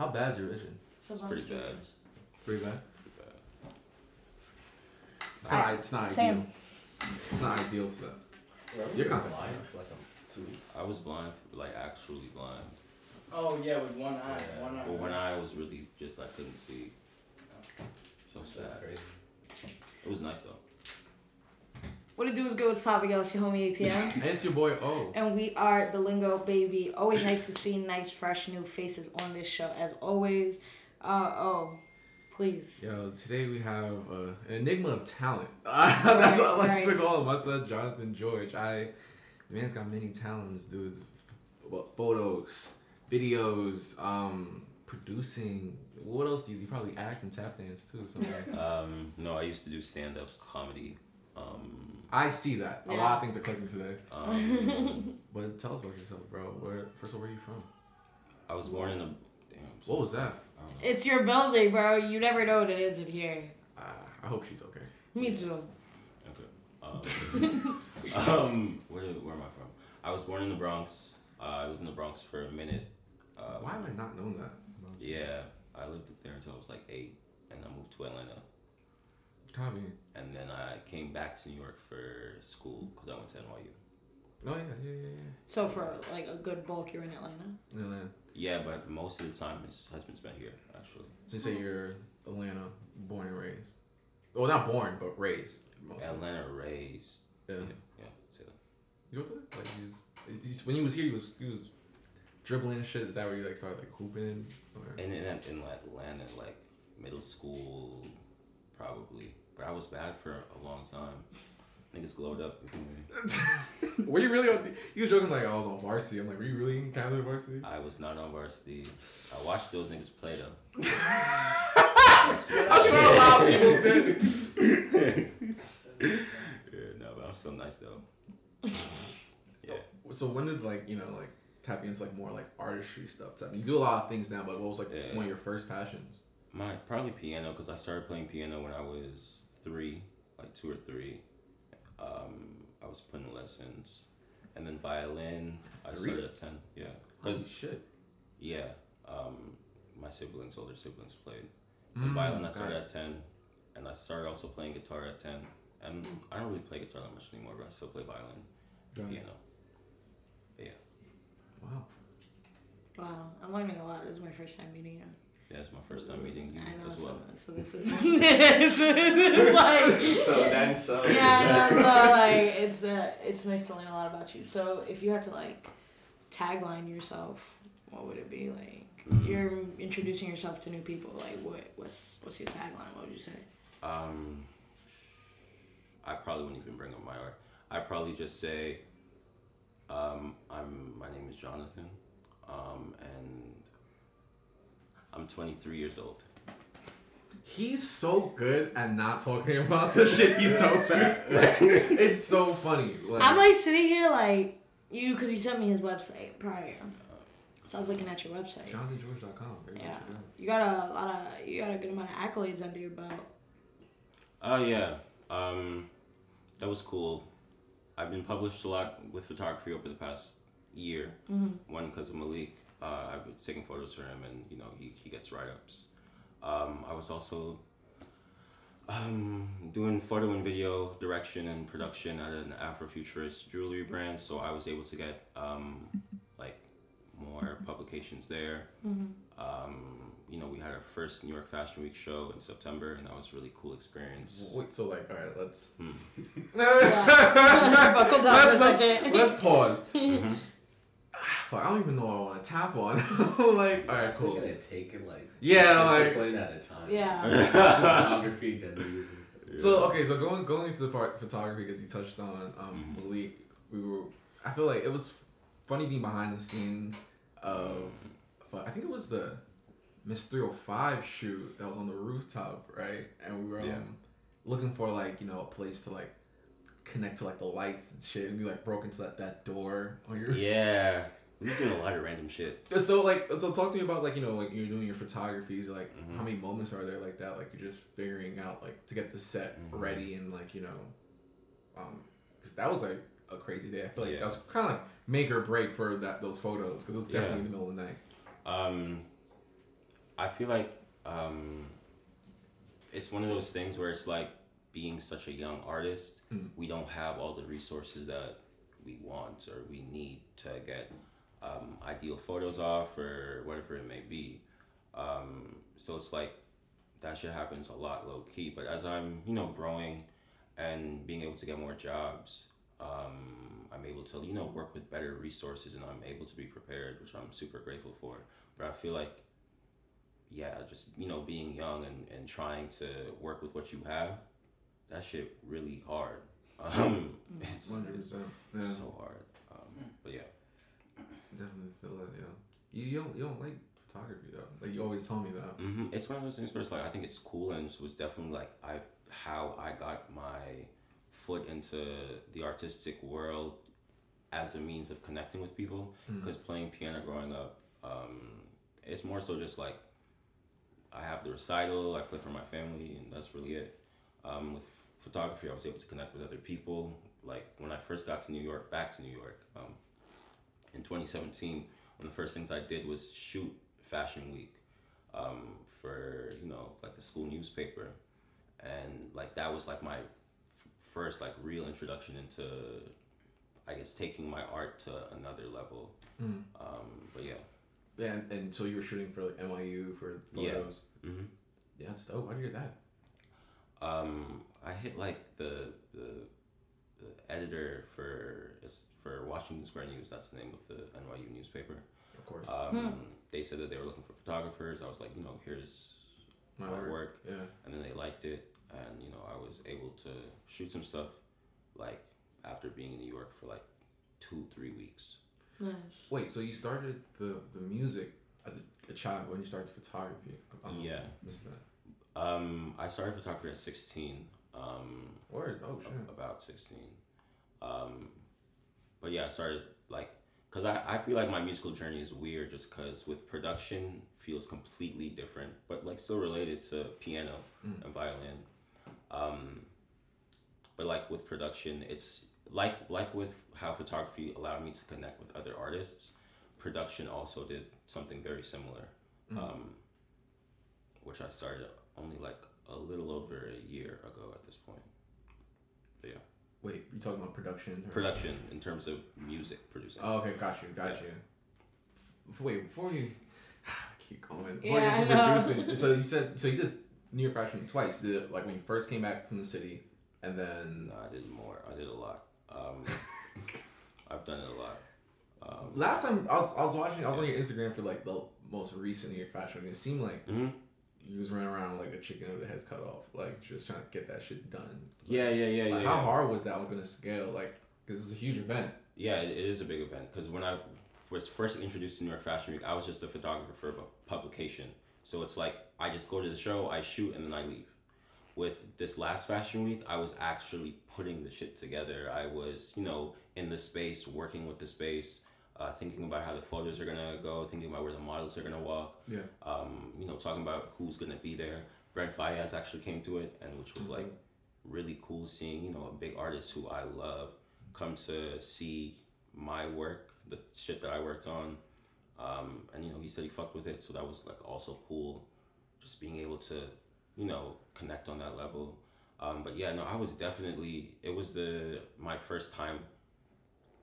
Nice. Blind? basically. How bad is your vision? So It's pretty bad. Pretty bad. Pretty bad. It's not. I- It's not same. ideal. It's not ideal. So. Bro, Your been contact's blind for like um, two weeks. I was blind, like actually blind. Oh yeah, with one eye, Yeah. one eye. But when I was really just I couldn't see. So That's sad. crazy. It was nice though. What it do is good. It's Papa Gal, it's your homie ATM. It's your boy O. And we are the Lingo Baby. Always nice to see nice, fresh, new faces on this show, as always. Uh, oh, please. Yo, today we have uh, an enigma of talent. That's what I like Right, to right. call him. I said Jonathan George. I, the man's got many talents, dude. Well, photos, videos, um, producing. What else do you? You probably act and tap dance too. Something. Um, no, I used to do stand up comedy. Um, I see that. A lot of things are clicking today. um, But tell us about yourself, bro. Where first of all, where are you from? I was born in a. Damn. What was that? I don't know. It's your building, bro. You never know what it is in here. Uh, I hope she's okay. Me too. Okay. Um, um, where, where am I from? I was born in the Bronx. Uh, I lived in the Bronx for a minute. Uh, Why have I not known that? Yeah, I lived there until I was like eight, and I moved to Atlanta. Copy. And then I came back to New York for school because I went to NYU. Oh yeah, yeah, yeah, yeah. So for like a good bulk, you're in Atlanta. In Atlanta. Yeah, but most of the time his has been spent here actually. So you say you're Atlanta, born and raised. Well, not born, but raised. Mostly. Atlanta raised. Yeah. Yeah, yeah. say that. You know what? Like he's, he's when he was here, he was he was dribbling and shit. Is that where you like started like hooping? Or? And in, in Atlanta, like middle school, probably. But I was bad for a long time. Niggas glowed up. you feel me? were you really on? The, you were joking like oh, I was on varsity. I'm like, were you really in Canada varsity? I was not on varsity. I watched those niggas play though. I'm sure a lot of people did. Yeah, no, but I'm still nice though. Yeah. So when did like you know like tap into like more like artistry stuff? Mean, you do a lot of things now, but what was like Yeah. one of your first passions? My probably piano because I started playing piano when I was three, like two or three. Um, I was putting lessons, and then violin. I started at ten. Yeah, Holy because shit. yeah, um, my siblings, older siblings played. Mm, And violin I started at ten, and I started also playing guitar at ten. And I don't really play guitar that much anymore, but I still play violin, Got it. piano. Wow. Wow, I'm learning a lot. This is my first time meeting you. Yeah, it's my first time meeting you I know. as well. so this is this is like. so then so yeah, no, so like it's uh, it's nice to learn a lot about you. So if you had to like tagline yourself, what would it be like? Mhm. You're introducing yourself to new people. Like what what's what's your tagline? What would you say? Um, I probably wouldn't even bring up my art. I'd probably just say, um, I'm. My name is Jonathan, um, and I'm 23 years old. He's so good at not talking about the shit he's dope at. it's so funny. Like, I'm like sitting here like you because you sent me his website prior. So I was looking at your website. JonathanGeorge.com. baby. Yeah, Check it out. you got a lot of you got a good amount of accolades under your belt. Oh yeah, um, that was cool. I've been published a lot with photography over the past year. Mm-hmm. One because of Malik. Uh, I've been taking photos for him, and you know he, he gets write ups. Um, I was also um, doing photo and video direction and production at an Afrofuturist jewelry brand, so I was able to get um, like more publications there. Um, you know, we had our first New York Fashion Week show in September, and that was a really cool experience. Wait, so like, all right, let's. Hmm. Let's, let's, let's pause. Mhm. Fuck, I don't even know what I want to tap on. like, all right, cool. We're gonna take it like Yeah, like- discipline at a time. Yeah. Photography, then music. So okay, so going going into the part photography because you touched on um, Mhm. Malik, we were. I feel like it was funny being behind the scenes of. I think it was the Miss Three Hundred Five shoot that was on the rooftop, right? And we were um, Yeah. looking for like you know a place to like connect to like the lights and shit, and we like broke into that, that door on your. Yeah, we was doing a lot of random shit. So like, so talk to me about like you know like you're doing your photographies. Like, Mhm. how many moments are there like that? Like you're just figuring out like to get the set Mhm. ready and like you know, um, because that was like a crazy day. I feel like Yeah. that was kind of like make or break for that those photos because it was Yeah. definitely in the middle of the night. Um, I feel like um, it's one of those things where it's like being such a young artist, Mm. we don't have all the resources that we want or we need to get um, ideal photos off or whatever it may be. Um, so it's like that shit happens a lot low key. But as I'm, you know, growing and being able to get more jobs, um, I'm able to, you know, work with better resources and I'm able to be prepared, which I'm super grateful for. But I feel like, yeah, just, you know, being young and, and trying to work with what you have, that shit really hard. Um, it's, Hundred percent. Yeah, so hard. Um, but yeah. definitely feel that. Yeah, you, you don't you don't like photography though. Like you always tell me that. hmm It's one of those things where it's like I think it's cool and it was definitely like I how I got my foot into the artistic world as a means of connecting with people Mm. because playing piano growing up um, it's more so just like I have the recital I play for my family and that's really it um, with photography I was able to connect with other people like when I first got to New York back to New York um, in 2017 one of the first things I did was shoot Fashion Week um, for you know like the school newspaper, and like that was like my f- first like real introduction into I guess taking my art to another level. Mm. Um, but yeah, Yeah, and, and so you were shooting for like NYU for Yeah. photos. hmm Yeah, that's dope. How'd you get that? Um, I hit like the the, the editor for for Washington Square News. That's the name of the NYU newspaper. Of course, Um, They said that they were looking for photographers. I was like, you know, here's my my work. work. Yeah. and then they liked it and you know i was able to shoot some stuff like after being in new york for like two three weeks Nice. Wait, so you started the the music as a, a child when you started photography? I don't Yeah. missed that. Um, i started photography at 16 um, Word. Oh shit. about 16 um, but yeah i started like because I, I feel like my musical journey is weird just because with production feels completely different but like still related to piano Mm. and violin um, but like with production it's like like with how photography allowed me to connect with other artists production also did something very similar Mm. um, which i started only like a little over a year ago at this point Yeah. Wait, you talking about production? in terms- production in terms of music producing Oh, okay, got you, got you. F- Wait, before you keep going, before Yeah, you get know. producing, so you said so you did New York Fashion Week twice. You did it like when you first came back from the city, and then no i did more i did a lot um, i've done it a lot um, last time I was I was watching, I was on your Instagram for like the most recent New York Fashion Week. It seemed like mhm. You was running around like a chicken with the head's cut off, like just trying to get that shit done. yeah yeah yeah Like, yeah how yeah. hard was that like on a scale? Like, because it's a huge event. Yeah, it it is a big event because when I was first introduced to New York Fashion Week, I was just a photographer for a publication. So it's like I just go to the show, I shoot, and then I leave. With this last Fashion Week, I was actually putting the shit together. I was, you know, in the space, working with the space, uh, thinking about how the photos are gonna go, thinking about where the models are gonna walk. Yeah. Um, you know, talking about who's gonna be there. Brent Faiyaz actually came to it, and which was like really cool seeing you know a big artist who I love come to see my work, the shit that I worked on, um, and you know he said he fucked with it, so that was like also cool, just being able to, you know, connect on that level. Um, but yeah, no, I was definitely it was the my first time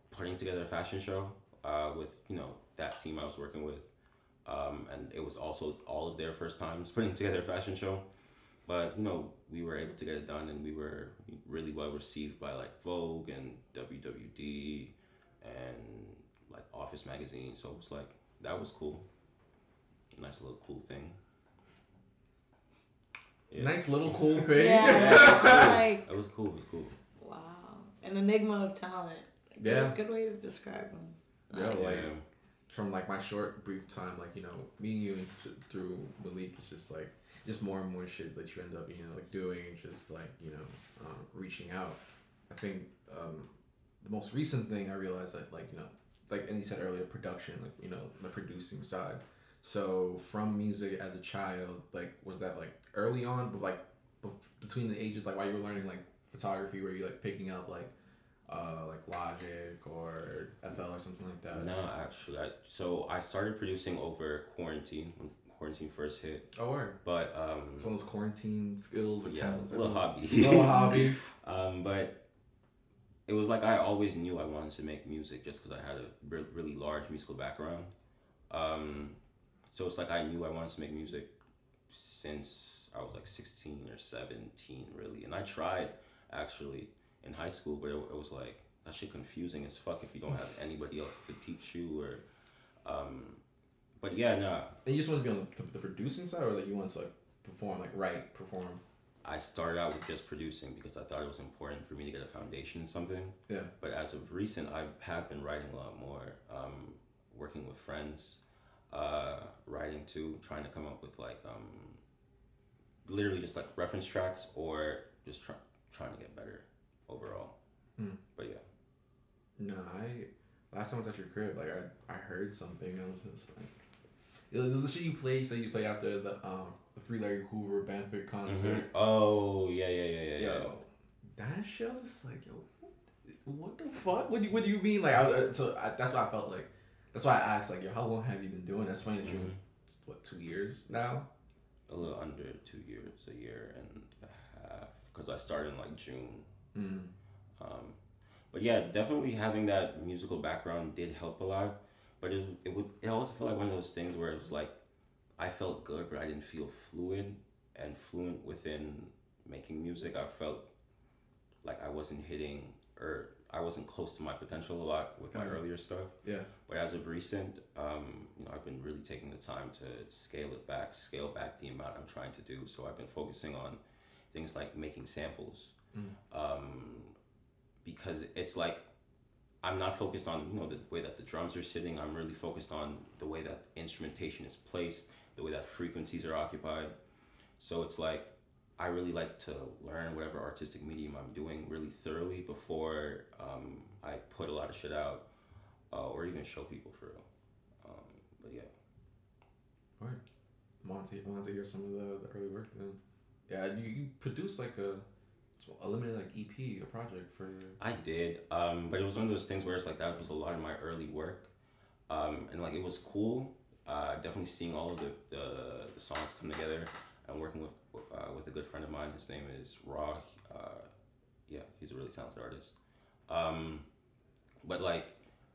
putting together a fashion show uh, with you know that team I was working with, um, and it was also all of their first times putting together a fashion show. But you know, we were able to get it done, and we were really well received by like Vogue and WWD and like Office magazine. So it was like that was cool. Nice little cool thing. Yeah. Nice little cool thing. Yeah. like, It was cool. It was cool. wow. An enigma of talent. Yeah. Good, good way to describe him. Yeah, like from like my short brief time, like you know, meeting you and t- through Malik, it's just like just more and more shit that you end up, you know, like doing, just like you know, um, reaching out. I think um, the most recent thing I realized that like you know, like and you said earlier, production, like you know, the producing side. So from music as a child, like was that like early on, but like between the ages, like while you were learning like photography, were you like picking up like uh, like Logic or FL or something like that? No, actually, I, so I started producing over quarantine when quarantine first hit. Oh, word. But um, It's one of those quarantine skills or yeah, talents. little hobby. little hobby. Um, but it was like I always knew I wanted to make music just because I had a re- really large musical background. Um, so it's like I knew I wanted to make music since I was like 16 or 17, really. And I tried actually in high school, but it, it was like that shit confusing as fuck if you don't have anybody else to teach you or. Um, but yeah, nah. And you just want to be on the, the producing side, or like you want to like perform, like write, perform? I started out with just producing because I thought it was important for me to get a foundation in something. Yeah. But as of recent, I have been writing a lot more, um, working with friends, uh, writing too, trying to come up with like um, literally just like reference tracks or just try- trying to get better overall. Hmm. But yeah, No, I last time I was at your crib, like I, I heard something. I was just like, it was the shit you played. So you play after the um the Free Larry Hoover Benefit concert. Mhm. oh yeah, yeah, yeah, yeah, Yo, yeah. that show was like, yo, what the fuck? What do you, what do you mean? Like, I, so I, that's why I felt like. That's why I asked, like, yo, how long have you been doing? That's funny that you, Mhm. what, two years now? A little under two years, a year and a half, because I started in like June. Mm. Um, but yeah, definitely having that musical background did help a lot. But it it would it also felt like one of those things where it was like I felt good, but I didn't feel fluid and fluent within making music. I felt like I wasn't hitting or I wasn't close to my potential a lot with my earlier stuff. Yeah. But as of recent, um, you know, I've been really taking the time to scale it back, scale back the amount I'm trying to do. So I've been focusing on things like making samples, Mm. um, because it's like I'm not focused on you know the way that the drums are sitting. I'm really focused on the way that instrumentation is placed, the way that frequencies are occupied. So it's like I really like to learn whatever artistic medium I'm doing really thoroughly before um, I put a lot of shit out uh, or even show people for real. Um, but yeah, Right. I want to, I want to hear some of the, the early work then. Yeah, you, you produced like a, a limited like EP, a project for. I did, um, but it was one of those things where it's like that was a lot of my early work, um, and like it was cool. Uh, definitely seeing all of the, the, the songs come together and working with uh, with a good friend of mine. His name is Raw. Uh, yeah, he's a really talented artist. Um, but like,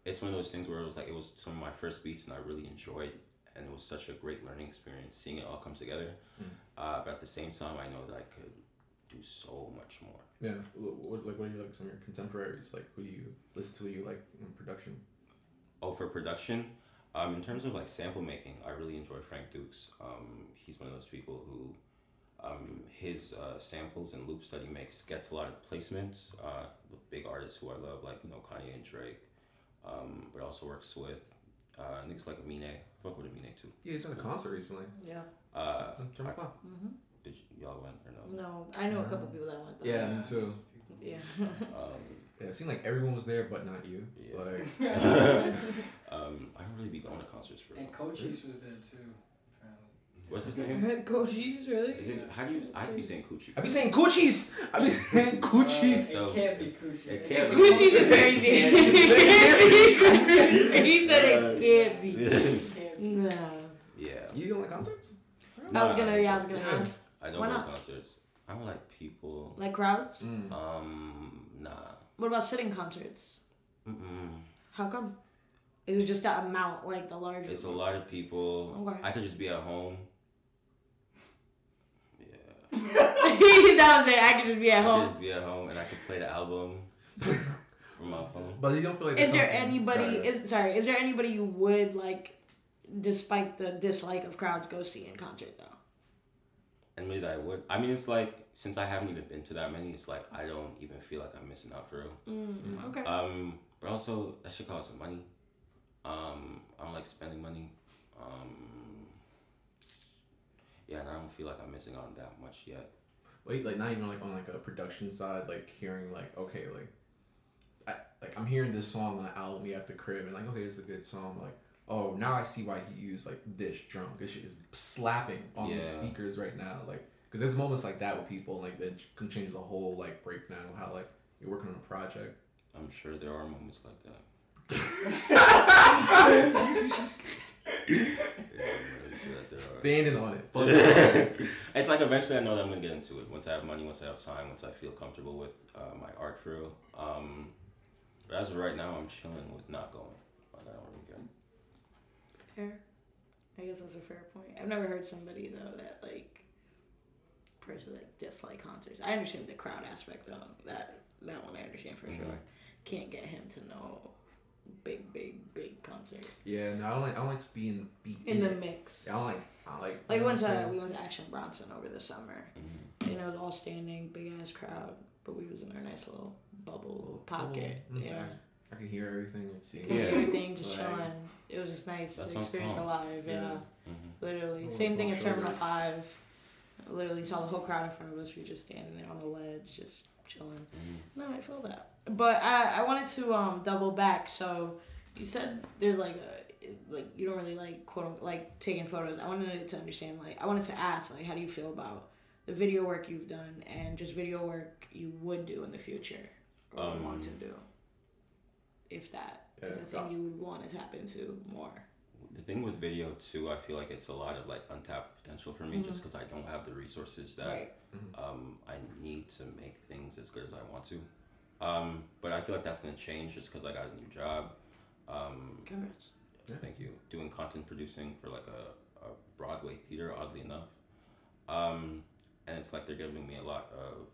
it's one of those things where it was like it was some of my first beats, and I really enjoyed, and it was such a great learning experience seeing it all come together. Mm. Uh, but at the same time, I know that I could do so much more. Yeah. What, what like what are your like some of your contemporaries? Like who do you listen to? You like in production? Oh, for production, um, in terms of like sample making, I really enjoy Frank Dukes. Um, he's one of those people who um, his uh, samples and loops that he makes gets a lot of placements uh, with big artists who I love, like you know Kanye and Drake. Um, but also works with uh, niggas like Amine. I fuck with Amine too. Yeah, he's at a concert recently. Yeah. Uh, Turn I- up up. hmm did y- y'all went or no? No, I know a couple people that went. Though. Yeah, me too. Yeah. Um, Yeah, it seemed like everyone was there, but not you. Yeah. Like, um, I don't really be going to concerts for. And Cochise was there too, apparently. What's his name? Cochise, really? Is it? How do you? I'd be saying Coochie. I'd be saying coochies. I be saying coochies. So- it can't be Coochie. it can't be. Cochise is crazy. It can't be crazy. He said it can't be. It can't be. No. Yeah. You don't concerts? I was gonna, yeah, I was gonna Yeah. ask. I don't Why go to not? concerts. I don't like people. Like crowds? Mm. Um, nah. What about sitting concerts? Mm-mm. How come? Is it just that amount, like the larger? It's a lot of people. Okay. I could just be at home. Yeah. that was it. I could just be at I could home. just be at home and I could play the album from my phone. But you don't feel like Is there's there something- anybody? Right. Is sorry. Is there anybody you would like, despite the dislike of crowds, go see in concert though? And maybe that I would. I mean, it's like since I haven't even been to that many, it's like I don't even feel like I'm missing out for real. Mm, okay. Um, but also that should cost some money. Um, I don't like spending money. Um, yeah, and I don't feel like I'm missing out on that much yet. Wait, like not even like on like a production side, like hearing like okay, like I like I'm hearing this song on the album we at the crib and like okay, it's a good song. Like oh, now I see why he used like this drum. This shit is slapping on the speakers right now. Like because there's moments like that with people like that can change the whole like breakdown of how like you're working on a project. I'm sure there are moments like that. Yeah, I'm really sure that there are. Standing on it. It's like eventually I know that I'm gonna get into it once I have money, once I have time, once I feel comfortable with uh, my art real. Um, but as of right now, I'm chilling with not going. Like I don't really care. Fair. I guess that's a fair point. I've never heard somebody though that like person like dislike concerts. I understand the crowd aspect though. That that one I understand for Mhm. sure. Can't get him to know big, big, big concert Yeah, no, I don't like. I don't like to be in be in the it. mix. Yeah, I don't like. I like. Like we went to we went to Action Bronson over the summer. Mhm. You know, it was all standing, big ass crowd, but we was in our nice little bubble pocket. bubble in yeah. Back. I can hear everything and see. Could see Yeah. everything just Like- chilling. It was just nice to experience calm. it live. Yeah. Yeah. Mhm. Literally. Little Same thing at Terminal shoulders. 5. Literally saw the whole crowd in front of us. We were just standing there on the ledge, just chilling. Mhm. No, I feel that. But I, I wanted to um double back. So you said there's like a like you don't really like quote unquote, like taking photos. I wanted to understand like I wanted to ask like how do you feel about the video work you've done and just video work you would do in the future or would want to Um, do if that is Yeah, a thing you would want to tap into more. The thing with video too, I feel like it's a lot of like untapped potential for me, just because I don't have the resources that Right. um, I need to make things as good as I want to. Um, but I feel like that's gonna change just because I got a new job. Um, Congrats. Yeah. Thank you. Doing content producing for like a, a Broadway theater, oddly enough. Um, and it's like they're giving me a lot of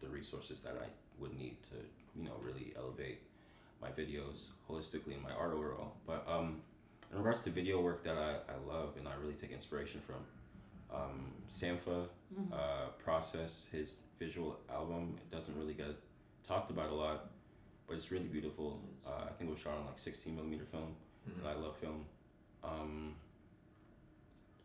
the resources that I would need to, you know, really elevate my videos holistically in my art overall. But um, in regards to video work that I, I love and I really take inspiration from, um, Sampha, uh, Process, his visual album, it doesn't really get talked about a lot, but it's really beautiful. Uh, I think it was shot on like 16 millimeter film, and I love film. Um,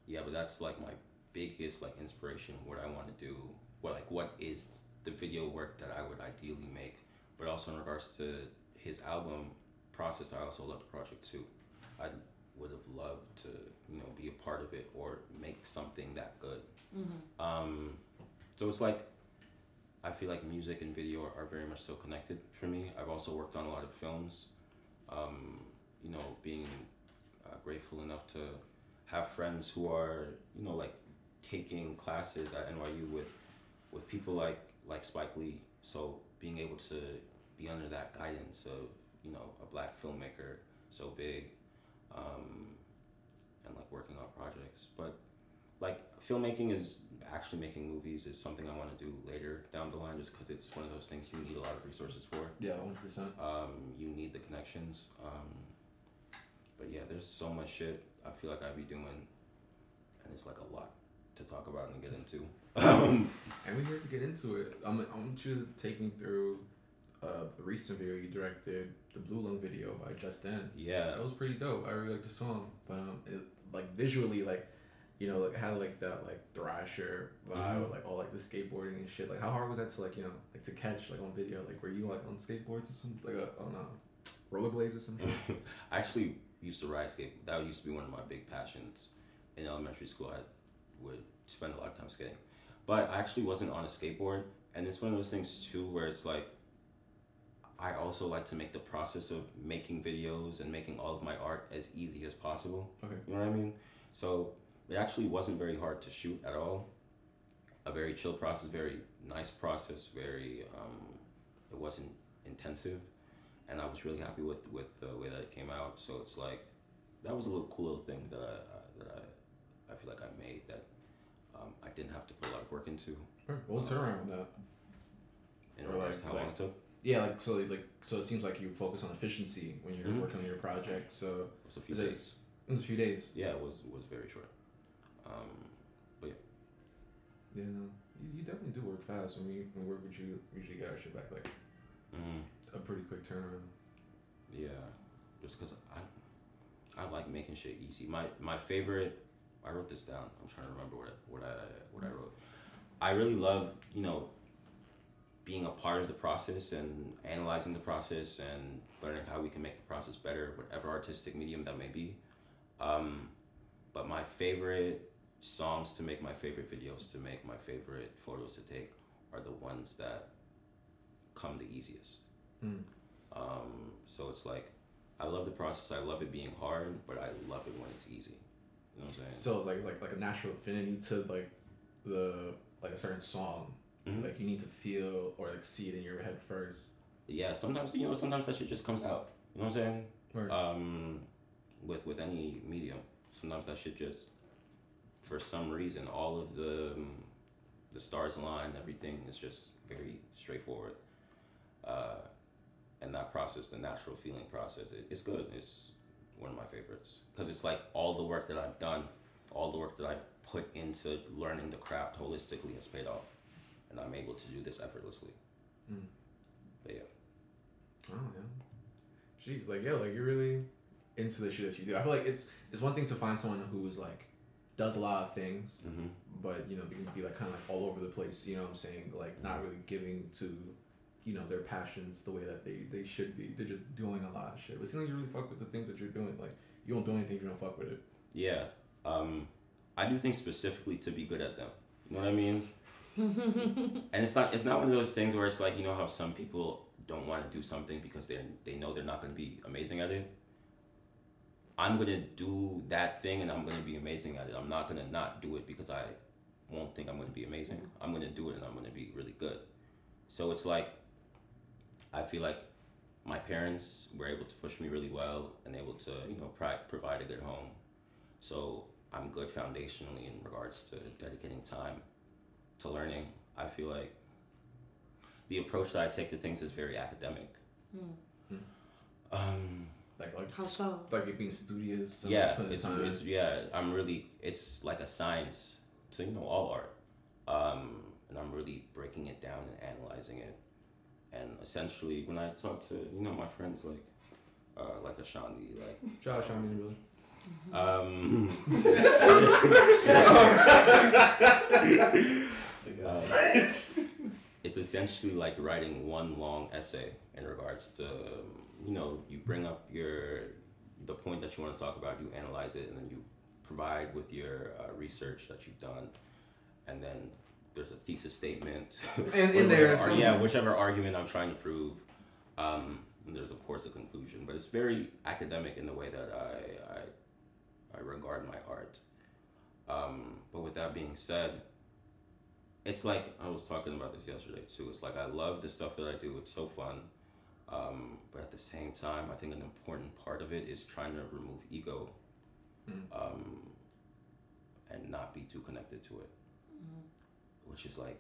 yeah, but that's like my biggest like inspiration. What I want to do, what like what is the video work that I would ideally make, but also in regards to his album process, I also love the project too. I would have loved to you know be a part of it or make something that good. Um, so it's like I feel like music and video are, are very much so connected for me. I've also worked on a lot of films. Um, you know, being uh, grateful enough to have friends who are, you know, like taking classes at NYU with with people like like Spike Lee. So being able to be under that guidance of you know a black filmmaker so big, um, and like working on projects, but like filmmaking is actually making movies is something I want to do later down the line just because it's one of those things you need a lot of resources for. Yeah, one hundred percent. Um, you need the connections. Um, but yeah, there's so much shit I feel like I'd be doing, and it's like a lot to talk about and get into. Um, And we have to get into it. I'm, I want you to take me through uh, the recent video you directed, the Blue Lung video by Justin. yeah, That was pretty dope. I really liked the song, but um, it, like visually, like you know, like had like that like thrasher vibe, Mhm. with, like all like the skateboarding and shit. Like how hard was that to like you know like to catch like on video? Like were you like on skateboards or something like uh, on uh, rollerblades or something? I actually used to ride skate. That used to be one of my big passions. In elementary school, I would spend a lot of time skating. But I actually wasn't on a skateboard. And it's one of those things, too, where it's like, I also like to make the process of making videos and making all of my art as easy as possible. Okay. You know what I mean? So it actually wasn't very hard to shoot at all. A very chill process, very nice process, very, um, it wasn't intensive and I was really happy with with the way that it came out. So it's like that was a little cool little thing that I uh, that I I feel like I made that um, I didn't have to put a lot of work into. What was the turnaround on that? In regards to how long it took, Yeah, like so like so it seems like you focus on efficiency when you're Mhm. working on your project. So it was a few days. it was a few days. Yeah, it was it was very short. Um, but Yeah, Yeah, no, you, you definitely do work fast. When we when we work with you, we usually get our shit back like mhm. a pretty quick turnaround. Yeah, just because I I like making shit easy. My my favorite. I wrote this down. I'm trying to remember what I, what I what I wrote. I really love you know being a part of the process and analyzing the process and learning how we can make the process better, whatever artistic medium that may be. Um, but my favorite songs to make, my favorite videos to make, my favorite photos to take are the ones that come the easiest. Mm. Um, so it's like, I love the process. I love it being hard, but I love it when it's easy. You know what I'm saying? So it's like like like a natural affinity to like the like a certain song. Mhm. Like you need to feel or like see it in your head first. yeah, sometimes you know, sometimes that shit just comes out. You know what I'm saying? Or Um, with with any medium, sometimes that shit just, for some reason, all of the um, the stars align. Everything is just very straightforward. Uh, and that process, the natural feeling process, it, it's good. It's one of my favorites because it's like all the work that I've done, all the work that I've put into learning the craft holistically has paid off, and I'm able to do this effortlessly. Mm. But yeah. Oh yeah. Jeez, like yo, like you're really into the shit that you do. I feel like it's it's one thing to find someone who's like does a lot of things, hmm but you know they can be like kind of like all over the place. You know what I'm saying? Like not really giving to, you know, their passions the way that they they should be. They're just doing a lot of shit. But it seems like you really fuck with the things that you're doing. Like you don't do anything if you don't fuck with it. Yeah. Um, I do things specifically to be good at them. You know what I mean? And it's not it's not one of those things where it's like you know how some people don't want to do something because they they know they're not going to be amazing at it. I'm gonna do that thing and I'm gonna be amazing at it. I'm not gonna not do it because I won't think I'm gonna be amazing. Mm-hmm. I'm gonna do it and I'm gonna be really good. So it's like I feel like my parents were able to push me really well and able to you know provide a good home. So I'm good foundationally in regards to dedicating time to learning. I feel like the approach that I take to things is very academic. Hmm. Um, Like like How so? like it being studious. and, yeah, it's, time. it's yeah. I'm really it's like a science to you know all art, um, and I'm really breaking it down and analyzing it. And essentially, when I talk to you know my friends like uh, like Ashandi, like Shout out Sean really. um, uh, it's essentially like writing one long essay in regards to you know you bring up your the point that you want to talk about you analyze it and then you provide with your uh, research that you've done. And then there's a thesis statement. And there, yeah whichever argument i'm trying to prove. Um, and there's of course a conclusion but it's very academic in the way that i i, I regard my art. Um, but with that being said it's like I was talking about this yesterday too. It's like I love the stuff that I do. It's so fun, um, but at the same time, I think an important part of it is trying to remove ego, Mm. um, and not be too connected to it. Which is like,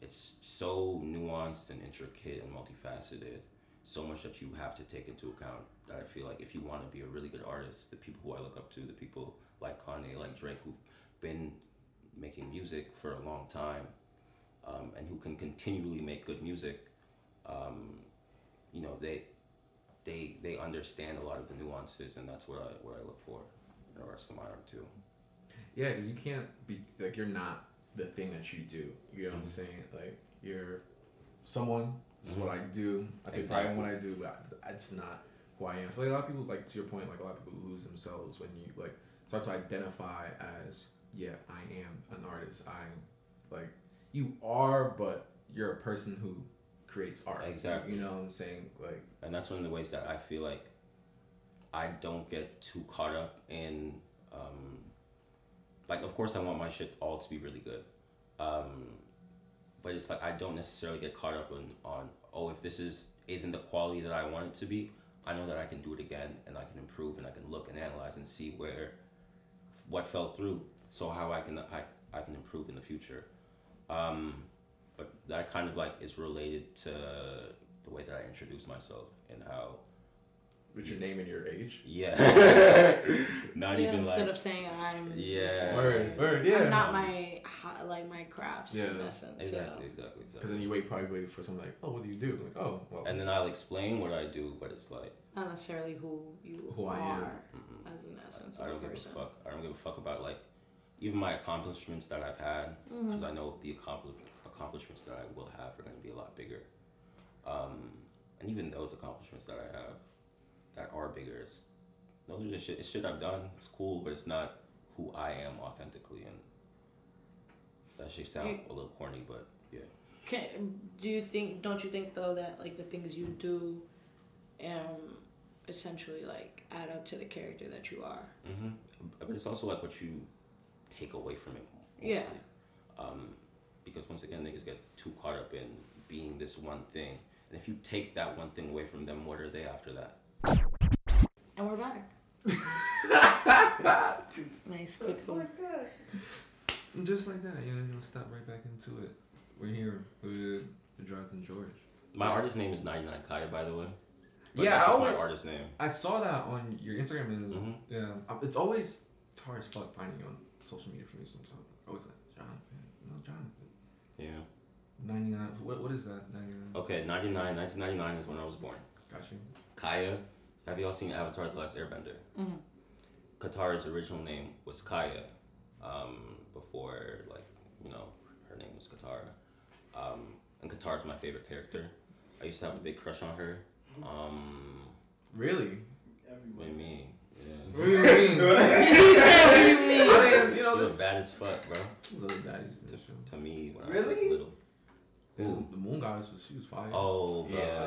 it's so nuanced and intricate and multifaceted. So much that you have to take into account. That I feel like if you want to be a really good artist, the people who I look up to, the people like Kanye, like Drake, who've been making music for a long time um, and who can continually make good music um, you know they they they understand a lot of the nuances and that's what I what I look for in the rest of my art too Yeah, because you can't be like you're not the thing that you do. You know what I'm Mhm. saying? Like you're someone. This is what I do. I take pride in what I do, but it's not who I am. I feel like a lot of people, like to your point, like a lot of people lose themselves when you like start to identify as yeah, I am an artist. I like you are, but you're a person who creates art. Exactly. You know what I'm saying? Like and that's one of the ways that I feel like I don't get too caught up in um, like of course I want my shit all to be really good um, but it's like I don't necessarily get caught up in on oh if this is isn't the quality that I want it to be I know that I can do it again and I can improve and I can look and analyze and see where what fell through so how I can I, I can improve in the future um, but that kind of like is related to the way that I introduce myself and how with your name and your age. yeah not Yeah, even instead like of saying I'm this, Yeah. Word, word, yeah. I'm not my like my crafts in Yeah. essence. exactly exactly Because then you wait probably wait for something like, oh, what do you do? Like, oh, well, and then I'll explain what I do but it's like Not necessarily who you Who I am. as an essence I of don't a give a fuck I don't give a fuck about like even my accomplishments that I've had Mm-hmm. because I know the accompli- accomplishments that I will have are going to be a lot bigger. Um, and even those accomplishments that I have that are bigger, it's, those are just shit, it's shit I've done. It's cool, but it's not who I am authentically. And that shit sound You- a little corny, but yeah. Can, do you think? Don't you think though that like the things you do um, essentially like add up to the character that you are. Mm-hmm. But it's also like what you take away from it. Yeah. Um, because once again, niggas get too caught up in being this one thing, and if you take that one thing away from them, what are they after that? And we're back. nice, quick one. And just like that, you know, you'll step right back into it. We're here with Jonathan George. My artist name is 99 Kaya, by the way. But Yeah, that's I just always, my artist name. I saw that on your Instagram. Is Mhm. yeah, um, it's always hard as fuck finding you on social media for me. Sometimes always like Jonathan, no Jonathan. Yeah. Ninety nine. What what is that? Ninety nine. Okay, 99, 1999 is when I was born. Gotcha. Kaya. Have you all seen Avatar: The Last Airbender? Mhm. Katara's original name was Kaya, um, before like you know her name was Katara, um, and Katara's my favorite character. I used to have a big crush on her. Um, Really? what do you mean? Yeah. What do you mean? what do you mean? I mean, you know She was this. bad as fuck, bro. Those other baddies in the show. To me, when I Really? was little. Yeah, the moon goddess was she was fire. Oh, bro. Yeah.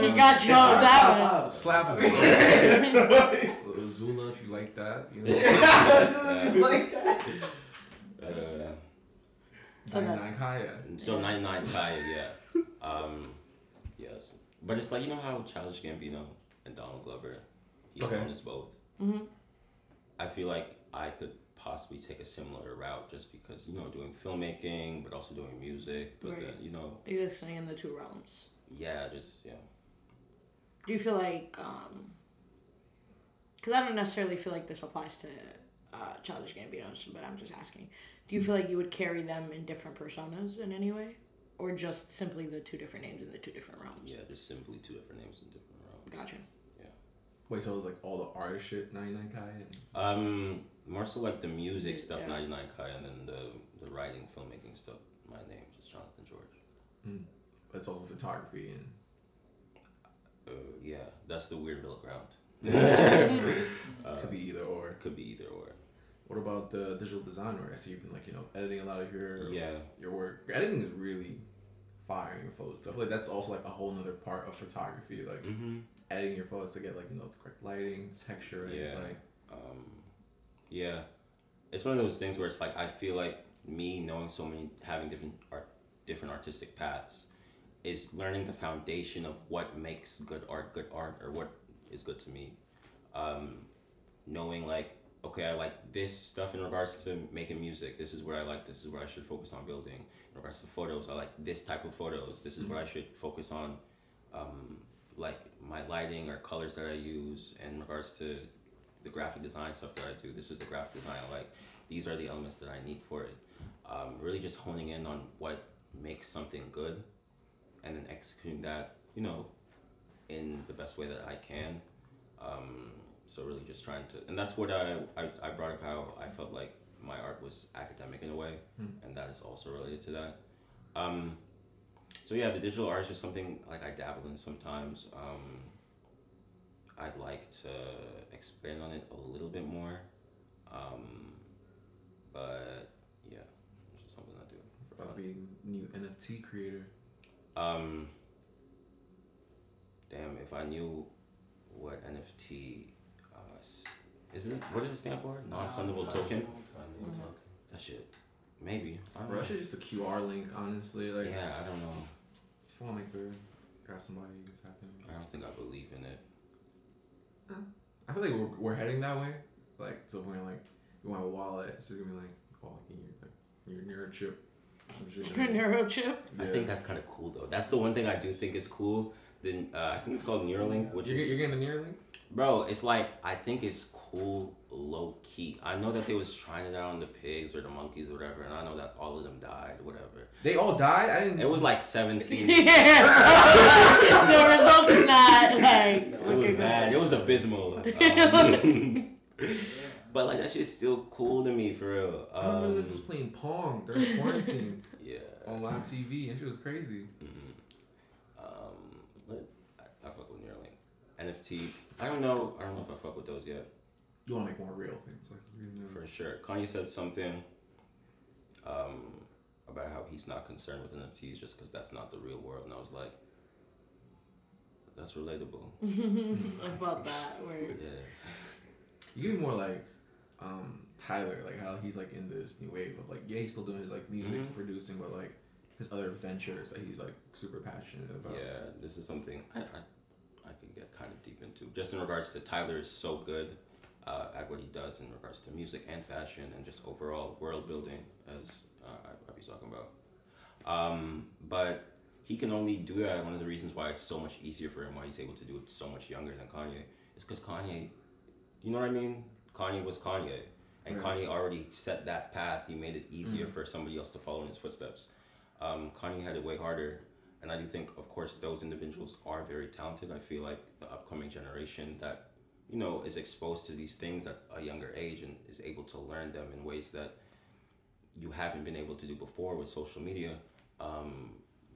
he got you on that one. Slap him. Little Zula, if you like that, you know. like that. Uh, So that- 99 Kaya. So 99 Kaya, yeah. Um, yes. But it's like, you know how Childish Gambino and Donald Glover, Okay. both. Mhm. I feel like I could possibly take a similar route just because, you know, doing filmmaking, but also doing music. But Right. then, you know, You're listening in the two realms. yeah, just, yeah. Do you feel like, um, because I don't necessarily feel like this applies to uh, Childish Gambino's, but I'm just asking. Do you feel like you would carry them in different personas in any way? Or just simply the two different names in the two different realms? Yeah, just simply two different names in different realms. Gotcha. Wait, so it was like all the artist shit, 99 Kaya? And... Um, more so like the music Yeah. stuff, 99 Kaya, and then the, the writing, filmmaking stuff. My name is Jonathan George. But it's also photography and. Uh, yeah, that's the weird middle ground. Uh, Could be either or. Could be either or. What about the digital design work? I see you've been like, you know, editing a lot of your Yeah. your work. Your editing is really firing photos. I feel like that's also like a whole nother part of photography, like Mm-hmm. Editing your photos to get like, you know, the correct lighting, texture, and Yeah. like Um, yeah, it's one of those things where it's like I feel like me knowing so many, having different art, different artistic paths, is learning the foundation of what makes good art good art or what is good to me. Um, knowing like okay, I like this stuff in regards to making music. This is where I like. This is where I should focus on building. In regards to photos, I like this type of photos. This is where I should focus on, um, like my lighting or colors that I use. In regards to the graphic design stuff that I do, this is the graphic design I like. These are the elements that I need for it. Um, really just honing in on what makes something good, and then executing that, you know, in the best way that I can. Um, so really just trying to, and that's what I, I, I brought up how I felt like my art was academic in a way, and that is also related to that. Um, so yeah, the digital art is just something like I dabble in sometimes. Um, I'd like to expand on it a little bit more, um, but yeah, it's just something I do. for about fun. being new NFT creator. Um, damn, if I knew what NFT uh, s- is it, what does it stand for? Non-fundable token. That shit, maybe. I don't Bro, know. that shit just a QR link, honestly. Like, yeah, I don't know. If you want to make bread, grab somebody, you can tap in. I don't think I believe in it. I feel like we're, we're heading that way. Like, to the point, like, you want a wallet, it's just gonna be like, oh, in your, like, your neuro chip. some shit in Your it. neurochip. I think that's kind of cool though. That's the one thing I do think is cool. Then uh, I think it's called Neuralink, which You're, is you're getting a Neuralink? Bro, it's like I think it's cool low key. I know that they was trying it out on the pigs or the monkeys or whatever, and I know that all of them died, whatever. They all died? I didn't. It was like seventeen. yeah. the results are not like It was bad. It was abysmal. Um, but like that shit's still cool to me for real. I remember Um, just playing Pong during quarantine yeah. on live TV, and shit was crazy. Mhm. Um, but I, I fuck with Neuralink. NFT. I don't know. I don't know if I fuck with those yet. You want to make more real things, like real new. For sure. Kanye said something um, about how he's not concerned with NFTs just because that's not the real world. And I was like, that's relatable. I felt that. Where Yeah. You give me more like um, Tyler, like how he's like in this new wave of like yeah he's still doing his like music and Mhm. producing, but like his other ventures that he's like super passionate about. Yeah, this is something I, I, I could get kind of deep into. Just in regards to Tyler is so good uh, at what he does in regards to music and fashion and just overall world building, as uh, I, I'll be talking about. Um, but he can only do that. One of the reasons why it's so much easier for him, why he's able to do it so much younger than Kanye, is because Kanye, you know what I mean? Kanye was Kanye. And Right. Kanye already set that path. He made it easier for somebody else to follow in his footsteps. Um, Kanye had it way harder. And I do think, of course, those individuals are very talented. I feel like the upcoming generation that, you know, is exposed to these things at a younger age and is able to learn them in ways that you haven't been able to do before with social media. Um,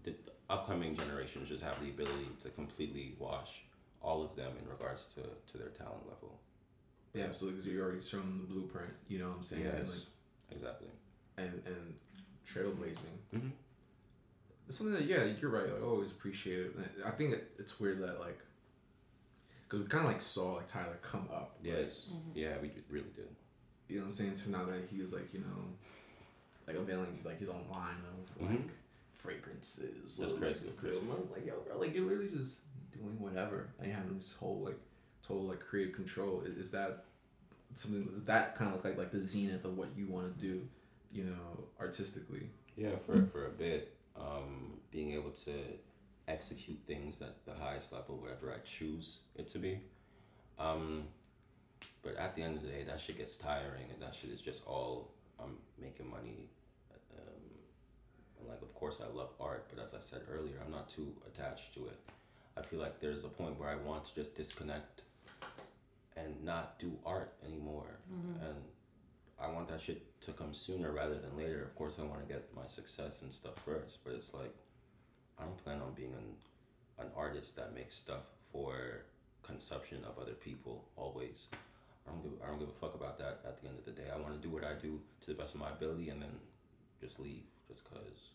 the upcoming generations just have the ability to completely wash all of them in regards to, to their talent level. Yeah, absolutely. Because you're already showing the blueprint. You know what I'm saying? And Yes. like Exactly. and and trailblazing. Mhm. It's something that yeah, you're right. I always appreciate it. I think it, it's weird that like, because we kind of like saw like Tyler come up. right? Yes. Yeah, we really did. You know what I'm saying? So now that he's like you know, like unveiling he's like his own line of like Mhm. fragrances. That's or, crazy. Like, film. I'm like yo, bro, like you're literally just doing whatever and you have this whole like total like creative control. Is, is that something? Does that kind of look like like the zenith of what you want to do? You know, artistically. Yeah, for, for a bit, um, being able to execute things at the highest level, wherever I choose it to be. Um, but at the end of the day, that shit gets tiring, and that shit is just all I'm making money. Um, like, of course, I love art, but as I said earlier, I'm not too attached to it. I feel like there's a point where I want to just disconnect and not do art anymore, and I want that shit to come sooner rather than later. Of course, I want to get my success and stuff first, but it's like I don't plan on being an, an artist that makes stuff for consumption of other people always. I don't give I don't give a fuck about that. At the end of the day, I want to do what I do to the best of my ability, and then just leave just cause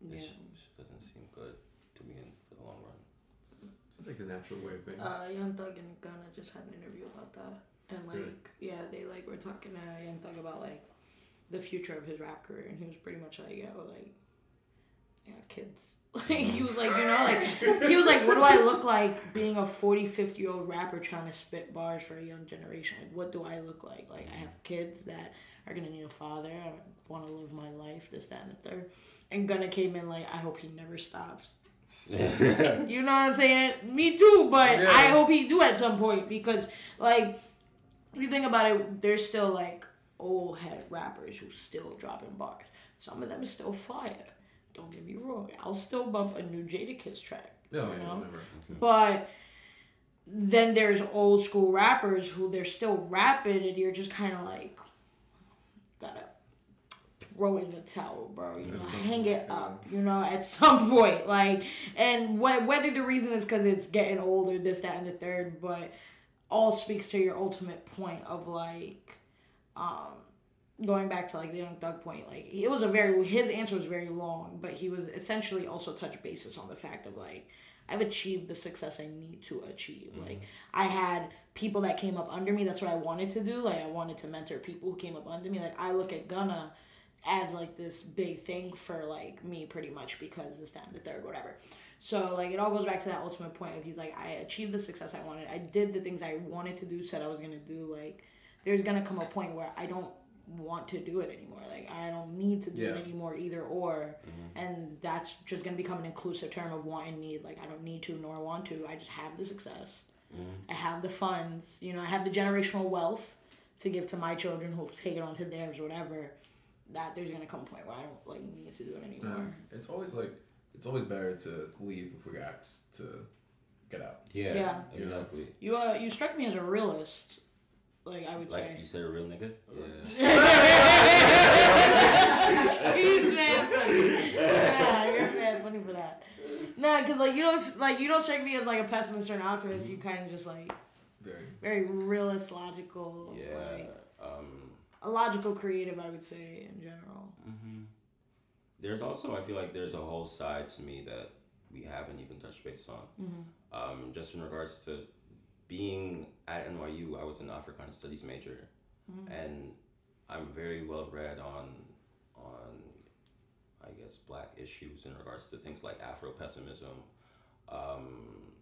yeah. this doesn't seem good to me in for the long run. Sounds like the natural way of things. Uh, Young Thug and Gunna just had an interview about that, and like, Really? yeah, they like were talking to Young Thug about like the future of his rap career, and he was pretty much like, yo, like, yeah, kids. Like he was like, you know, like he was like, what do I look like being a 40, 50 year old rapper trying to spit bars for a young generation? Like, what do I look like? Like, I have kids that are gonna need a father. I want to live my life, this, that, and the third. And Gunna came in like, I hope he never stops. You know what I'm saying? Me too, but Yeah. I hope he do at some point because, like, if you think about it, there's still like old head rappers who still dropping bars. Some of them is still fire. Don't get me wrong. I'll still bump a new Jadakiss track. no, you yeah, know? never. But then there's old school rappers who they're still rapping, and you're just kind of like, gotta throw in the towel, bro. You know, hang it point, up. You know, at some point, like, and wh- whether the reason is because it's getting older, this, that, and the third, but all speaks to your ultimate point of like, um, going back to like the young thug point like it was a very his answer was very long but he was essentially also touch basis on the fact of like i've achieved the success i need to achieve. Mm-hmm. Like i had people that came up under me that's what i wanted to do like i wanted to mentor people who came up under me. Like i look at gunna as like this big thing for like me pretty much because this and the third whatever. So like it all goes back to that ultimate point of he's like i achieved the success i wanted. I did the things i wanted to do said i was gonna do. Like there's gonna come a point where i don't want to do it anymore. Like I don't need to do it anymore either or. And that's just gonna become an inclusive term of want and need. Like I don't need to nor want to. I just have the success. I have the funds. You know, I have the generational wealth to give to my children who'll take it onto theirs or whatever. That there's gonna come a point where I don't like need to do it anymore. Um, it's always like it's always better to leave before you're asked to get out. Yeah, Yeah. exactly. You uh you strike me as a realist. Like I would Like say. you said, a real nigga. He's mad funny. Yeah, you're mad funny for that. Nah, cause like you don't like you don't strike me as like a pessimist or an optimist. You kind of just like Very. very realist, logical, Yeah. like Um, a logical creative. I would say in general. hmm There's also, I feel like there's a whole side to me that we haven't even touched base on. Mhm. Um, just in regards to being at NYU, I was an Africana Studies major, Mhm. and I'm very well read on on I guess black issues in regards to things like Afro pessimism, um,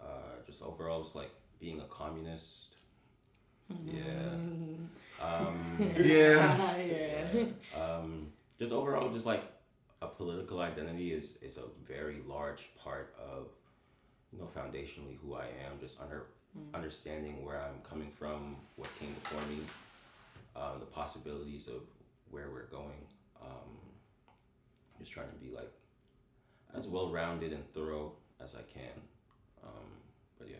uh, just overall just like being a communist. Yeah. Um, Yeah. yeah. um, just overall, just like a political identity is is a very large part of you know foundationally who I am. Just under understanding where I'm coming from, what came before me, um, the possibilities of where we're going. Um, just trying to be like as well rounded and thorough as I can. Um, but yeah,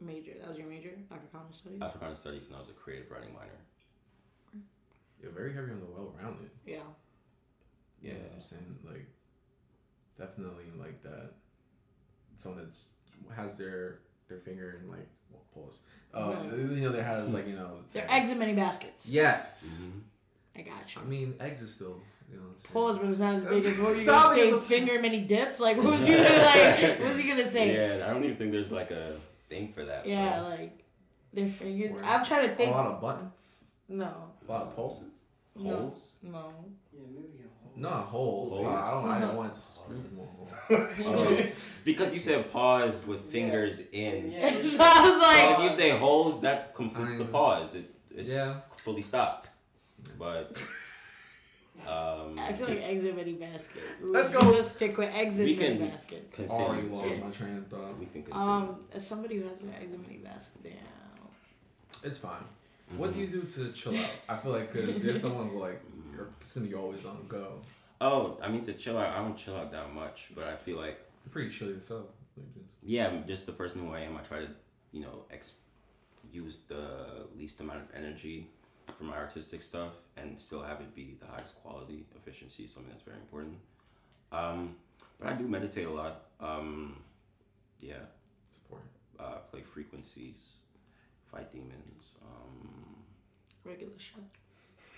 Major. That was your major, Africana studies. Africana Studies, and I was a creative writing minor. You're very heavy on the well rounded. yeah. You know Yeah. what I'm saying? Like, definitely like that. Someone that's has their their finger in like well, pause. Um, Right. you know, that has like you know. They're eggs in many baskets. Yes. Mhm. I got you. I mean, eggs is still. You know what Pause, but it's not as big as what you Stop gonna say. it, Finger in many dips. Like, what was you gonna like? What was you gonna say? Yeah, I don't even think there's like a thing for that. Yeah, bro. like their fingers. Word. I'm trying to A think. lot of button, No, a lot of pulses. no, Holes? no. Yeah, maybe a whole. No, hole. Holes. I don't. I didn't want it to smooth more. Oh, because you said pause with fingers in. Yeah. so I was So like, if you say holes, that completes I the pause. It, it's Yeah. fully stopped. But um, I feel like eggs in many basket. Let's go. Just stick with eggs in We many can- baskets. Already continue. lost to- my train of thought. we can continue. Um, as somebody who has an eggs in many baskets, damn. It's fine. Mm-hmm. What do you do to chill out? I feel like because there's someone who like you're consider you're always on the go. Oh, I mean to chill out. I don't chill out that much, but I feel like You're pretty chill yourself. Like just, yeah, I'm just the person who I am. I try to you know ex- use the least amount of energy for my artistic stuff and still have it be the highest quality. Efficiency is something that's very important. Um, but I do meditate a lot. Um, yeah, support. uh, play frequencies, fight demons. Um, Regular shit.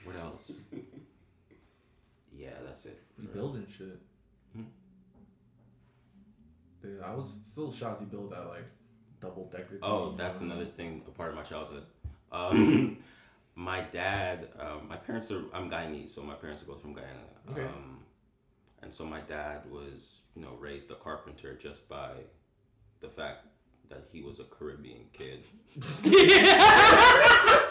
What else? yeah, that's it. You For- building shit. Hmm? Dude, I was still shocked you built that like double decker. Oh, that's another thing, a part of my childhood. Um, my dad, um, my parents are, I'm Guyanese, so my parents are both from Guyana. Okay. Um, and so my dad was, you know, raised a carpenter just by the fact that he was a Caribbean kid.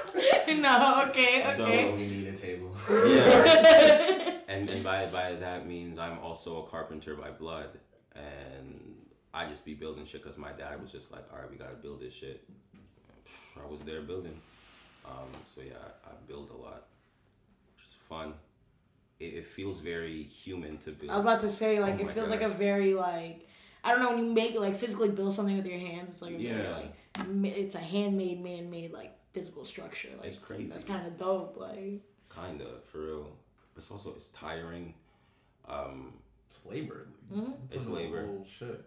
no, okay, okay. So- we need a table. Yeah. and and by, by that means I'm also a carpenter by blood. And I just be building shit because my dad was just like, all right, we got to build this shit. I was there building. Um, so yeah, I, I build a lot, which is fun. It, it feels very human to build. I was about to say, like, Oh it feels like a very like. I don't know when you make like physically build something with your hands. It's like a very, Yeah. like it's a handmade, man-made like physical structure. Like It's crazy. That's kind of dope. Like Kinda for real, but it's also it's tiring. Um, It's labor. Mhm. It's labor. whole shit.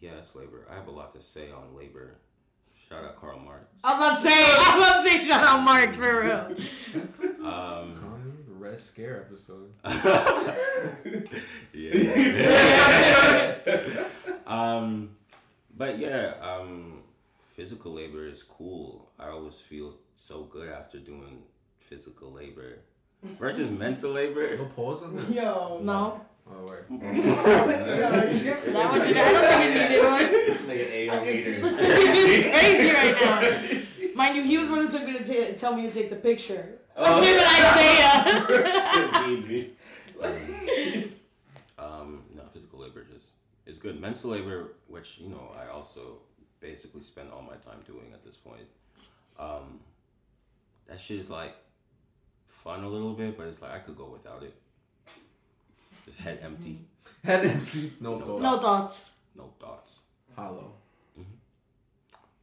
yeah, it's labor. I have a lot to say on labor. Shout out Karl Marx. I was about to say, I was about to say, shout out Marx for real. Um, the Red Scare episode. yeah. um, but yeah, um, physical labor is cool. I always feel so good after doing physical labor versus mental labor. No pause on that. Yo. No, Oh wait. that was I don't think you needed one. This nigga ate on can see- This is crazy right now. Mind you, he was the one who took me to ta- tell me to take the picture. Oh. Of him and Isaiah. Shit need me. Um, no, physical labor just is good. Mental labor, which you know, I also basically spend all my time doing at this point. Um, that shit is like fun a little bit, but it's like I could go without it. Just head empty, Head empty. No No. thoughts. no thoughts. no thoughts. Hollow.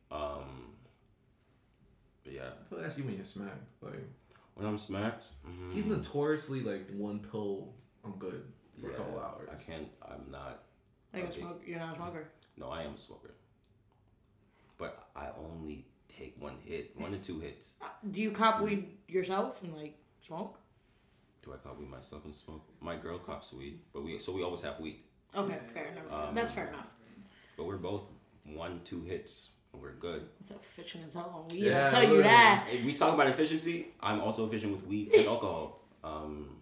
Um, but yeah, I feel like that's you when you're smacked. Like when I'm smacked, mhm, he's notoriously like one pill. I'm good for yeah, a couple hours. I can't. I'm not. Like a smoke. You're not a smoker. No, I am a smoker. But I only take one hit, one to two hits. Uh, Do you cop weed yourself and like smoke? do I call weed myself and smoke? My girl cops weed, but we so we always have weed. Okay, fair enough. Um, That's fair enough. But we're both one two hits and we're good. It's efficient as hell on weed. Yeah, I'll tell you that. If we talk about efficiency, I'm also efficient with weed and alcohol. Um,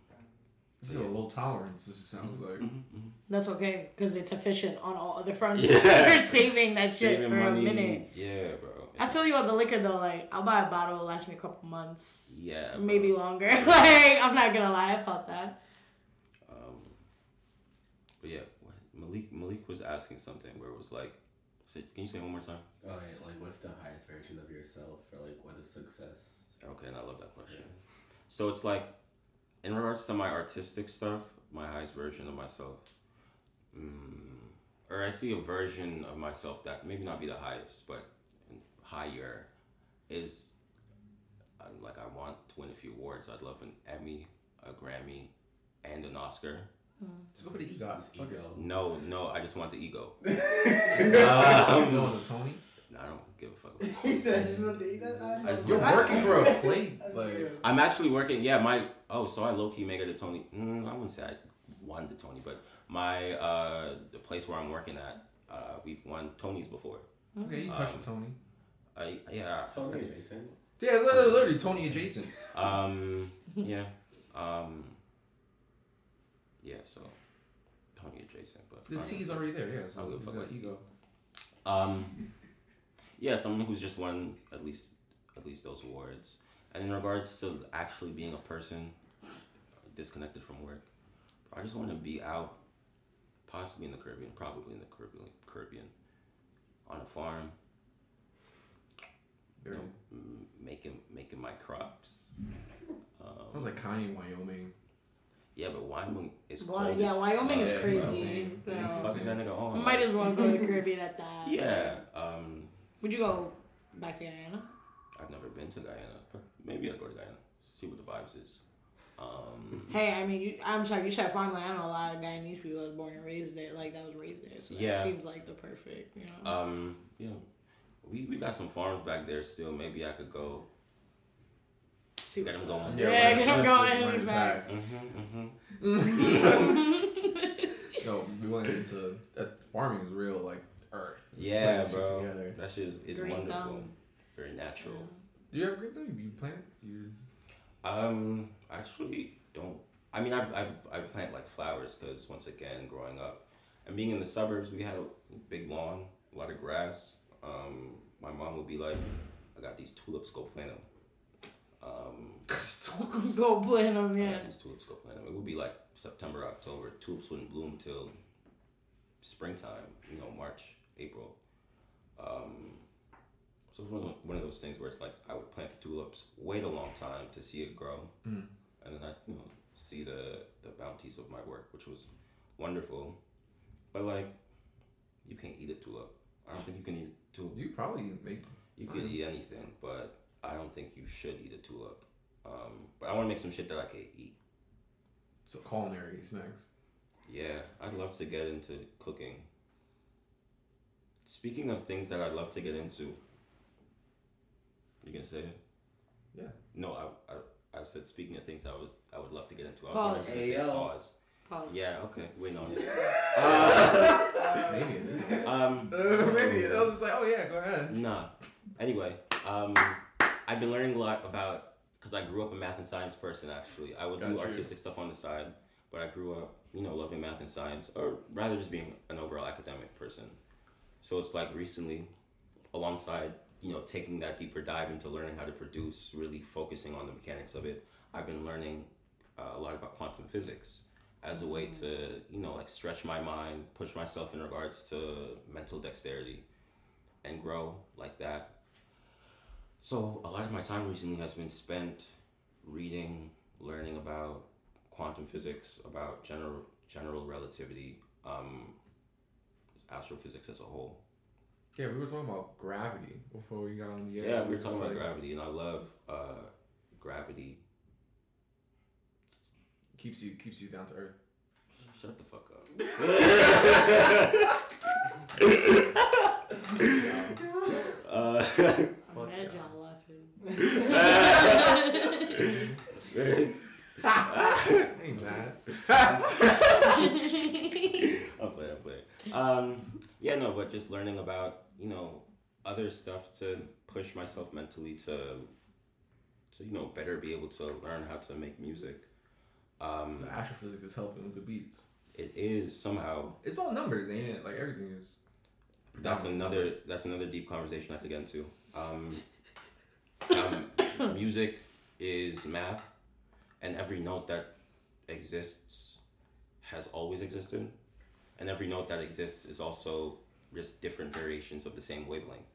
This is a low tolerance. This sounds like. mhm, mhm. That's okay because it's efficient on all other fronts. Yeah. You're saving that shit Saving for money. a minute. Yeah, bro. I feel you on the liquor though. Like I'll buy a bottle, it'll last me a couple months, Yeah. bro. maybe longer. like I'm not gonna lie, I felt that. Um, but yeah, Malik Malik was asking something where it was like, can you say it one more time? Oh, yeah, like what's the highest version of yourself, or like what is success? Okay, and I love that question. So it's like, in regards to my artistic stuff, my highest version of myself, mm, or I see a version of myself that maybe not be the highest, but higher, is uh, like I want to win a few awards. I'd love an Emmy, a Grammy, and an Oscar. Let's go for the EGOT. It's ego. No, no, I just want the ego. Um, you want the Tony? I don't give a fuck. About He said, "I just want to eat that." I I just You're working for a plate. That's Like. I'm actually working. Yeah, my oh, so I low key make it a Tony. Mm, I wouldn't say I won the Tony, but my uh the place where I'm working at, uh, we've won Tonys before. okay, you touched Um, the Tony. I yeah. Totally amazing. Yeah, literally, literally Tony adjacent. Um yeah. Um yeah. So Tony adjacent, but The alright. T's already there. Yeah, so I'll give a fuck got about ego. Um, yeah, someone who's just won at least at least those awards. And in regards to actually being a person disconnected from work, I just want to be out, possibly in the Caribbean, probably in the Caribbean, Caribbean, on a farm, you know, m- making making my crops. Um, Sounds like Kanye, Wyoming. yeah, but Wyoming is cold. Well, yeah, Wyoming is crazy. insane. you It's know. Fuck that nigga on. Might as well go to the Caribbean at that. Yeah. Um, Would you go back to Guyana? I've never been to Guyana, but maybe I'll go to Guyana. See what the vibes is. Um, Hey, I mean, you, I'm sorry, you said farmland. I know a lot of Guyanese people that was born and raised there, like that was raised there. So that Yeah. seems like the perfect, you know. um, you know, we, we got some farms back there still. Maybe I could go. See get what's 'em going. up. Yeah, Yeah, let's- get them going. run it facts. Mm-hmm, mm-hmm. Yo, we went into that farming is real, like earth. Yeah, Putting shit bro. Together. That shit is, is Green wonderful. thumb. Very natural. Do you ever get them? You plant? You Um, actually, don't. I mean, I've I've I plant like flowers because once again, growing up and being in the suburbs, we had a big lawn, a lot of grass. Um, my mom would be like, "I got these tulips, go plant them." Um, Go plant them, I yeah. got these tulips, go plant them. It would be like September, October. Tulips wouldn't bloom till springtime. You know, March, April. Um, so it was one of, one of those things where it's like I would plant the tulips, wait a long time to see it grow, Mm. and then I you know see the the bounties of my work, which was wonderful. But like, you can't eat a tulip. I don't think you can eat a tulip. you probably make. You can eat anything, but I don't think you should eat a tulip. Um, but I want to make some shit that I can eat. So culinary snacks. Yeah, I'd love to get into cooking. Speaking of things that I'd love to get into, you gonna say it? Yeah. No, I, I, I said speaking of things I was I would love to get into. I was Pause. wondering if you say Ayo. pause. Pause. Yeah, okay, waiting on it. Uh, Maybe it is. um, maybe I was just like, oh yeah, go ahead. Nah. Anyway, um, I've been learning a lot about because I grew up a math and science person. Actually, I would do you. artistic stuff on the side, but I grew up, you know, loving math and science, or rather just being an overall academic person. So it's like recently, alongside you know taking that deeper dive into learning how to produce, really focusing on the mechanics of it, I've been learning uh, a lot about quantum physics as a way to you know like stretch my mind, push myself in regards to mental dexterity and grow like that. So a lot of my time recently has been spent reading, learning about quantum physics, about general general relativity, um, astrophysics as a whole. Yeah, we were talking about gravity before we got on the air. Yeah, we were talking about like, gravity, and I love uh, gravity. Keeps you keeps you down to earth. Shut the fuck up. uh, I'm mad y'all laughing. I'll play. I'll play. Um, yeah, no, but just learning about you know other stuff to push myself mentally to to you know better be able to learn how to make music. Um, The astrophysics is helping with the beats. it is somehow It's all numbers, ain't it? Like everything is. that's another numbers. that's another deep conversation I could get into. Um, um, music is math, and every note that exists has always existed, and every note that exists is also just different variations of the same wavelength.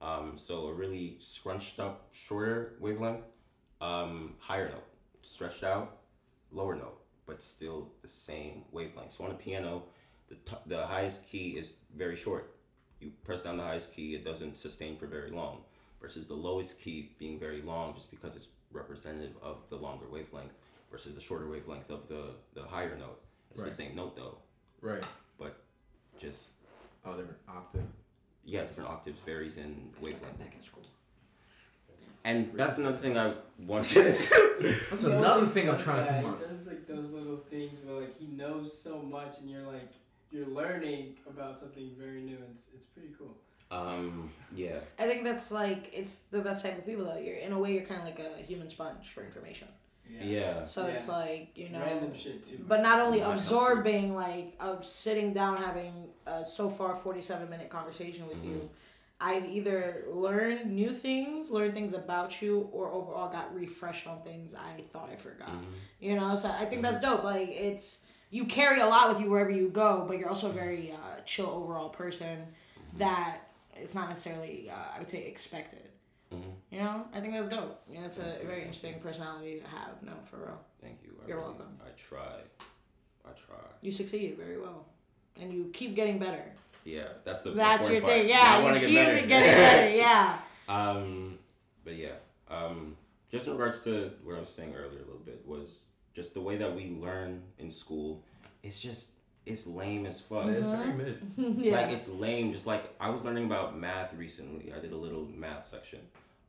Um, so a really scrunched up, shorter wavelength, um, higher note, stretched out, lower note, but still the same wavelength. So on a piano, the, t- the highest key is very short. You press down the highest key, it doesn't sustain for very long, versus the lowest key being very long just because it's representative of the longer wavelength versus the shorter wavelength of the, the higher note. It's Right. the same note though, Right. but just, Oh, different octave. yeah, different octaves varies in wavelength. Back in school. And that's another thing I wanted That's He another thing I'm does trying to that. come on. He does like those little things where like he knows so much and you're like you're learning about something very new and it's, it's pretty cool. Um, yeah. I think that's like it's the best type of people though. You're in a way you're kind of like a human sponge for information. Yeah. So it's like you know, Random shit too. but not only Not absorbing like of sitting down having a so far forty seven minute conversation with you. I've either learned new things, learned things about you, or overall got refreshed on things I thought I forgot. Mhm. You know, so I think that's dope. Like it's you carry a lot with you wherever you go, but you're also a very uh, chill overall person that it's not necessarily uh, I would say expected. You know, I think that's dope. Yeah, it's a very interesting personality to have. No, for real, Thank you. I You're really- welcome. I try. I try. you succeed very well, and you keep getting better. Yeah, that's the That's your important part. thing. I Yeah, wanna you get keep better. getting better. Yeah. Um, but yeah, um, just in regards to what I was saying earlier a little bit was just the way that we learn in school. It's just it's lame as fuck. It's very mid. yeah. Like it's lame. Just like I was learning about math recently. I did a little math section,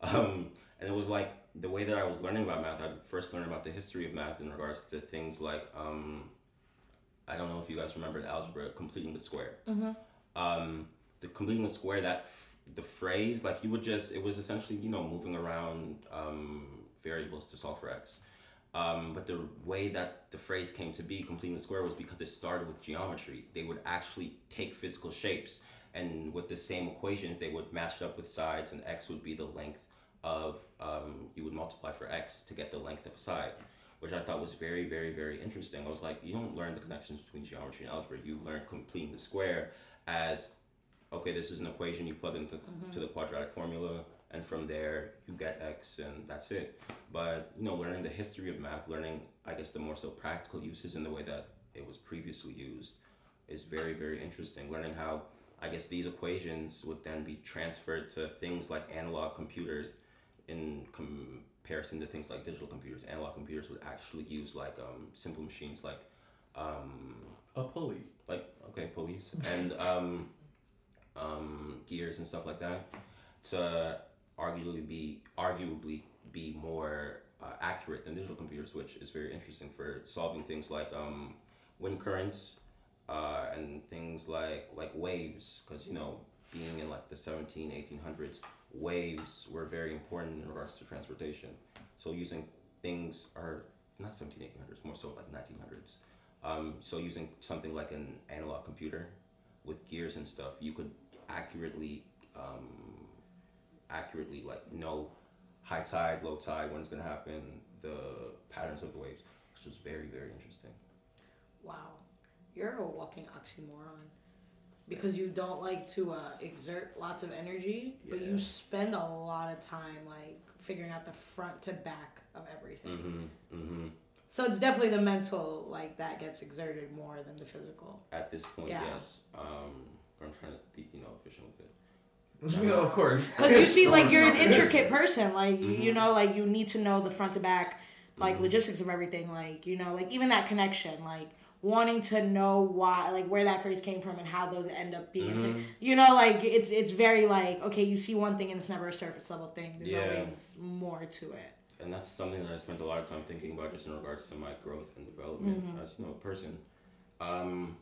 um, and it was like the way that I was learning about math. I first learned about the history of math in regards to things like um, I don't know if you guys remember the algebra, completing the square. Um, the completing the square that the phrase like you would just it was essentially you know moving around um, variables to solve for x. Um, but the way that the phrase came to be, completing the square, was because it started with geometry. They would actually take physical shapes, and with the same equations, they would match it up with sides, and x would be the length of, um, you would multiply for x to get the length of a side, which I thought was very, very, very interesting. I was like, you don't learn the connections between geometry and algebra, you learn completing the square as, okay, this is an equation, you plug into to the quadratic formula, and from there you get x, and that's it. But you know learning the history of math learning i guess the more so practical uses in the way that it was previously used is very very interesting. Learning how i guess these equations would then be transferred to things like analog computers in comparison to things like digital computers analog computers would actually use like um, simple machines like um, A pulley. like okay pulleys and um, um, gears and stuff like that to arguably be arguably be more uh, accurate than digital computers, which is very interesting for solving things like um, wind currents uh, and things like like waves, because you know being in like the 17 1800s waves were very important in regards to transportation. So using things are not 17 1800s more so like 1900s um, so using something like an analog computer with gears and stuff, you could accurately, um, accurately like know high tide, low tide, when it's gonna happen, the patterns of the waves, which was very very interesting. Wow, you're a walking oxymoron. Because you don't like to uh, exert lots of energy, but you spend a lot of time like figuring out the front to back of everything. Mm-hmm. Mm-hmm. So it's definitely the mental like that gets exerted more than the physical. At this point, Yeah. yes. Um, I'm trying to be you know efficient with it. You know, of course. Because you see, like you're an intricate person. Like Mm-hmm. you know, like you need to know the front to back, like Mhm. logistics of everything. Like you know, like even that connection, like wanting to know why, like where that phrase came from and how those end up being. into Mhm. you know, like it's it's very like okay, you see one thing and it's never a surface level thing. There's Yeah. always more to it. and that's something that I spent a lot of time thinking about, just in regards to my growth and development Mhm. as you know a person. Um,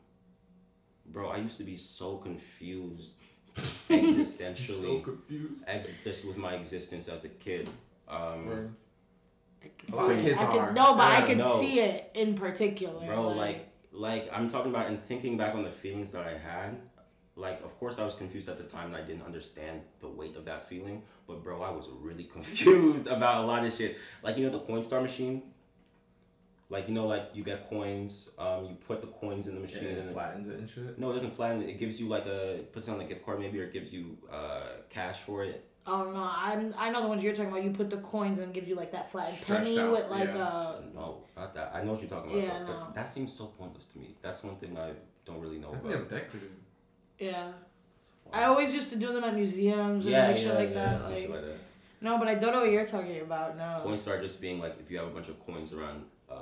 bro, I used to be so confused existentially, so confused. ex- just with my existence as a kid. Um, Bro. I can A lot of kids I can, are. No, but I Yeah, can no. see it in particular. bro like like i'm talking about and thinking back on the feelings that i had like of course i was confused at the time and i didn't understand the weight of that feeling but bro i was really confused about a lot of shit like you know the coinstar machine like you know like you get coins um you put the coins in the Yeah, machine it and it, flattens it and shit. no it doesn't flatten it it gives you like a puts it on a gift card maybe or it gives you uh cash for it Oh no, I'm I know the ones you're talking about. You put the coins and give you like that flat Stretched penny out, with like yeah. a. no not that i know what you're talking about Yeah, but, but no. that seems so pointless to me that's one thing i don't really know I think about they're decorative. Yeah. I always used to do them at museums and yeah, like yeah, shit like yeah, that. some Like, shit like that. no, but I don't know what you're talking about. No. Coinstar just being like if you have a bunch of coins around uh,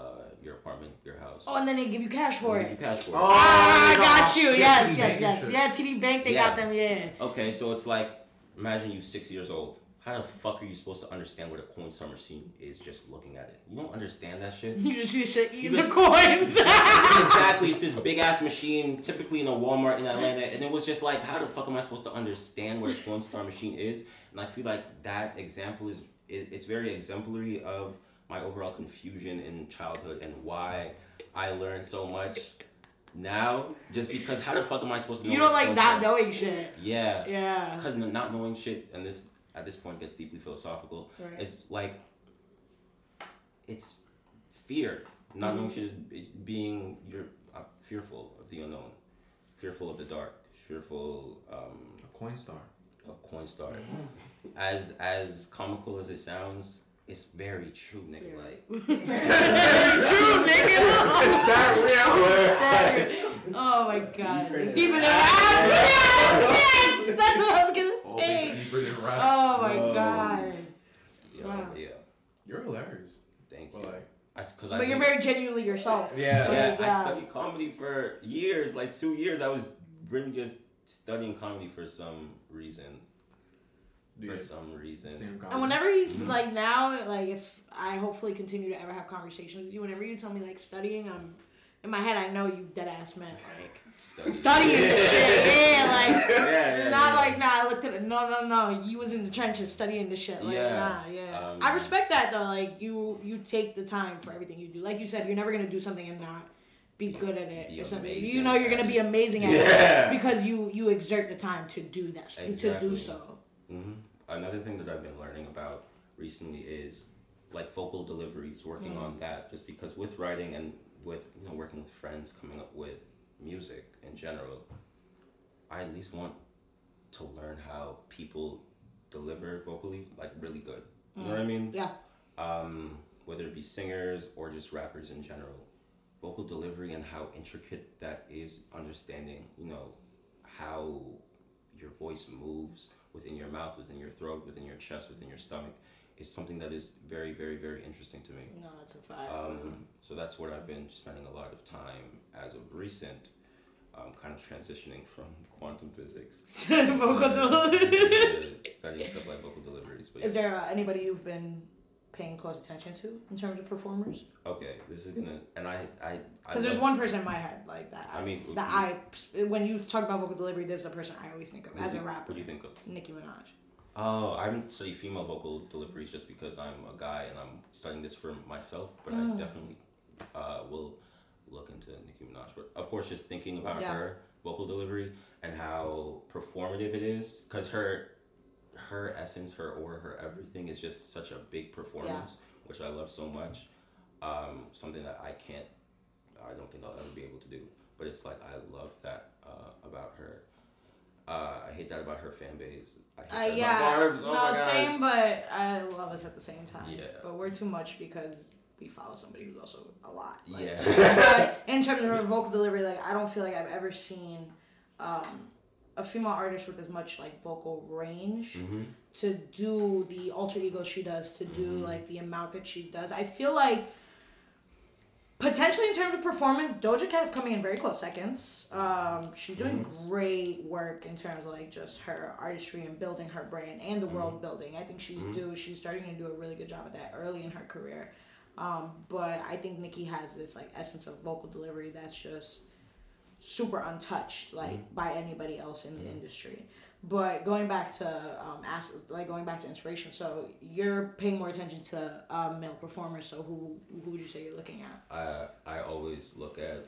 your apartment, your house. Oh, and then they give you cash for They it. give you cash for Oh, Ah, I got you. yeah, Yes, yes, yes. Yeah, TD Bank, they Yeah. got them. Yeah. Okay, so it's like imagine you six years old. How the fuck are you supposed to understand what a coin summer scene is just looking at it? You don't understand that shit. You just see shit eating the coins. exactly, it's this big ass machine, typically in a Walmart in Atlanta, and it was just like, how the fuck am I supposed to understand what a Coinstar machine is? And I feel like that example is it, it's very exemplary of my overall confusion in childhood and why I learned so much now. Just because, how the fuck am I supposed to know? you what don't like not Coinstar- knowing shit. Yeah, Yeah. because not knowing shit, and this at this point gets deeply philosophical. Right. It's like it's fear. Not knowing shit is being you're uh, fearful of the unknown, fearful of the dark, fearful um, A Coinstar. of Coinstar. As as comical as it sounds, it's very true, nigga. Yeah. Like True, nigga. Is that real? Oh my god. deeper It's than deeper than rap. rap. Yes, yes. That's what I was gonna Always say. deeper than rap. Oh my Whoa. god. yeah, Wow. yeah. You're hilarious. Thank But you. like, I, cause But you're been- very genuinely yourself. Yeah. Yeah, Like, I studied comedy for years, like two years. I was really just studying comedy for some reason. Yeah. For some reason. Same And whenever he's Mhm. like now, like if I hopefully continue to ever have conversations with you, whenever you tell me like studying, I'm in my head I know you dead ass meant like Study. studying the shit. Yeah, like yeah, yeah, not yeah. like nah. I looked at it. No, no, no. You was in the trenches studying the shit. Like Yeah. nah, yeah. Um, I respect that though. Like you, you take the time for everything you do. Like you said, you're never gonna do something and not be good at it. Be or something. amazing You know you're gonna be amazing at Yeah. it because you you exert the time to do that. To do so. Hmm Another thing that I've been learning about recently is like vocal deliveries, working Mm. on that. Just because with writing and with you know working with friends, coming up with music in general, I at least want to learn how people deliver vocally, like really good. You know what I mean? Yeah. um, whether it be singers or just rappers in general. Vocal delivery and how intricate that is, understanding, you know, how your voice moves within your mouth, within your throat, within your chest, within your stomach, is something that is very, very, very interesting to me. No, that's a fact. Um, so that's what I've been spending a lot of time as of recent, um, kind of transitioning from quantum physics Vocal studying stuff like vocal deliveries. But Is there uh, anybody you've been paying close attention to in terms of performers? Okay, this is gonna, and I, I, I Because there's one person in my head like that. I mean, that I when you talk about vocal delivery, there's a person I always think of as do a rapper. Who do you think of? Nicki Minaj. Oh, I haven't studied female vocal deliveries just because I'm a guy and I'm studying this for myself. But Mm. I definitely uh, will look into Nicki Minaj. But of course, just thinking about Yeah. her vocal delivery and how performative it is, because her her essence, her aura, her everything is just such a big performance, which I love so much. Um, something that I can't, I don't think I'll ever be able to do. But it's like I love that uh, about her. Uh, I hate that about her fan base. I hate Uh, that about yeah, Barbz. Oh no, same, but I love us at the same time. Yeah. But we're too much because we follow somebody who's also a lot. Like, Yeah. but in terms of her vocal delivery, like I don't feel like I've ever seen um, a female artist with as much like vocal range hmm to do the alter ego she does, to do Mhm. like the amount that she does. I feel like Potentially in terms of performance, Doja Cat is coming in very close seconds. Um, she's doing great work in terms of like just her artistry and building her brand and the world building. I think she's Mhm. do she's starting to do a really good job at that early in her career. Um, but I think Nicki has this like essence of vocal delivery that's just super untouched like by anybody else in the industry. But going back to um, ask, like going back to inspiration, so you're paying more attention to um, male performers. So who who would you say you're looking at? I I always look at.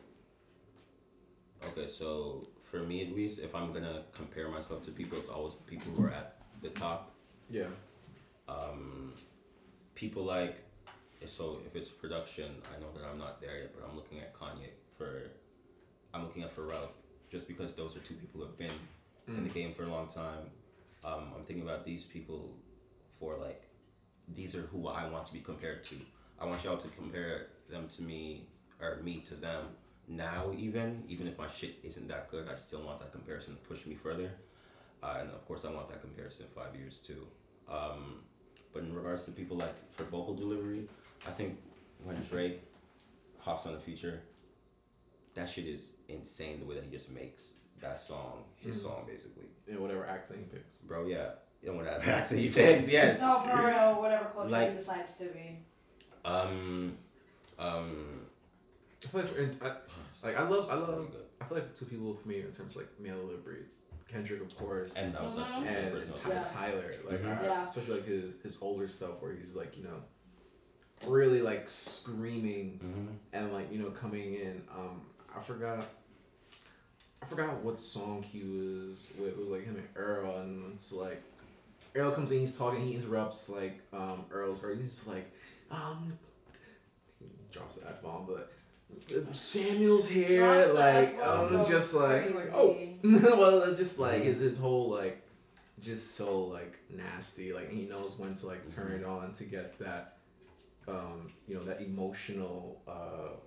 Okay, so for me at least, if I'm gonna compare myself to people, it's always the people who are at the top. Yeah. Um, people like, so if it's production, I know that I'm not there yet, but I'm looking at Kanye for, I'm looking at Pharrell, just because those are two people who have been in the game for a long time. Um, I'm thinking about these people for like, these are who I want to be compared to. I want y'all to compare them to me or me to them now even even if my shit isn't that good I still want that comparison to push me further uh, and of course I want that comparison five years too um, but in regards to people like for vocal delivery I think when Drake hops on a feature that shit is insane the way that he just makes that song his Mhm. song basically Yeah, whatever accent he picks. bro yeah and when that accent he picks yes No, for real, whatever culture Like- he decides to be. um um I feel like, and I, like I love, I love. I feel like two people for me in terms of like male delivery. It's Kendrick, of course, and that was Mhm. actually and Ty- Yeah. Tyler. Like, Mhm. I- Yeah. especially like his his older stuff where he's like you know, really like screaming Mhm. and like you know coming in. Um, I forgot. I forgot what song he was with. It was like him and Earl, and it's like Earl comes in, he's talking, he interrupts like um Earl's verse. He's just like, um, he drops the f bomb, but Samuel's here. Drops like F-bomb, I was just like, like oh, well, it's just like his, his whole like, just so like nasty. Like he knows when to like turn it on to get that, um, you know, that emotional uh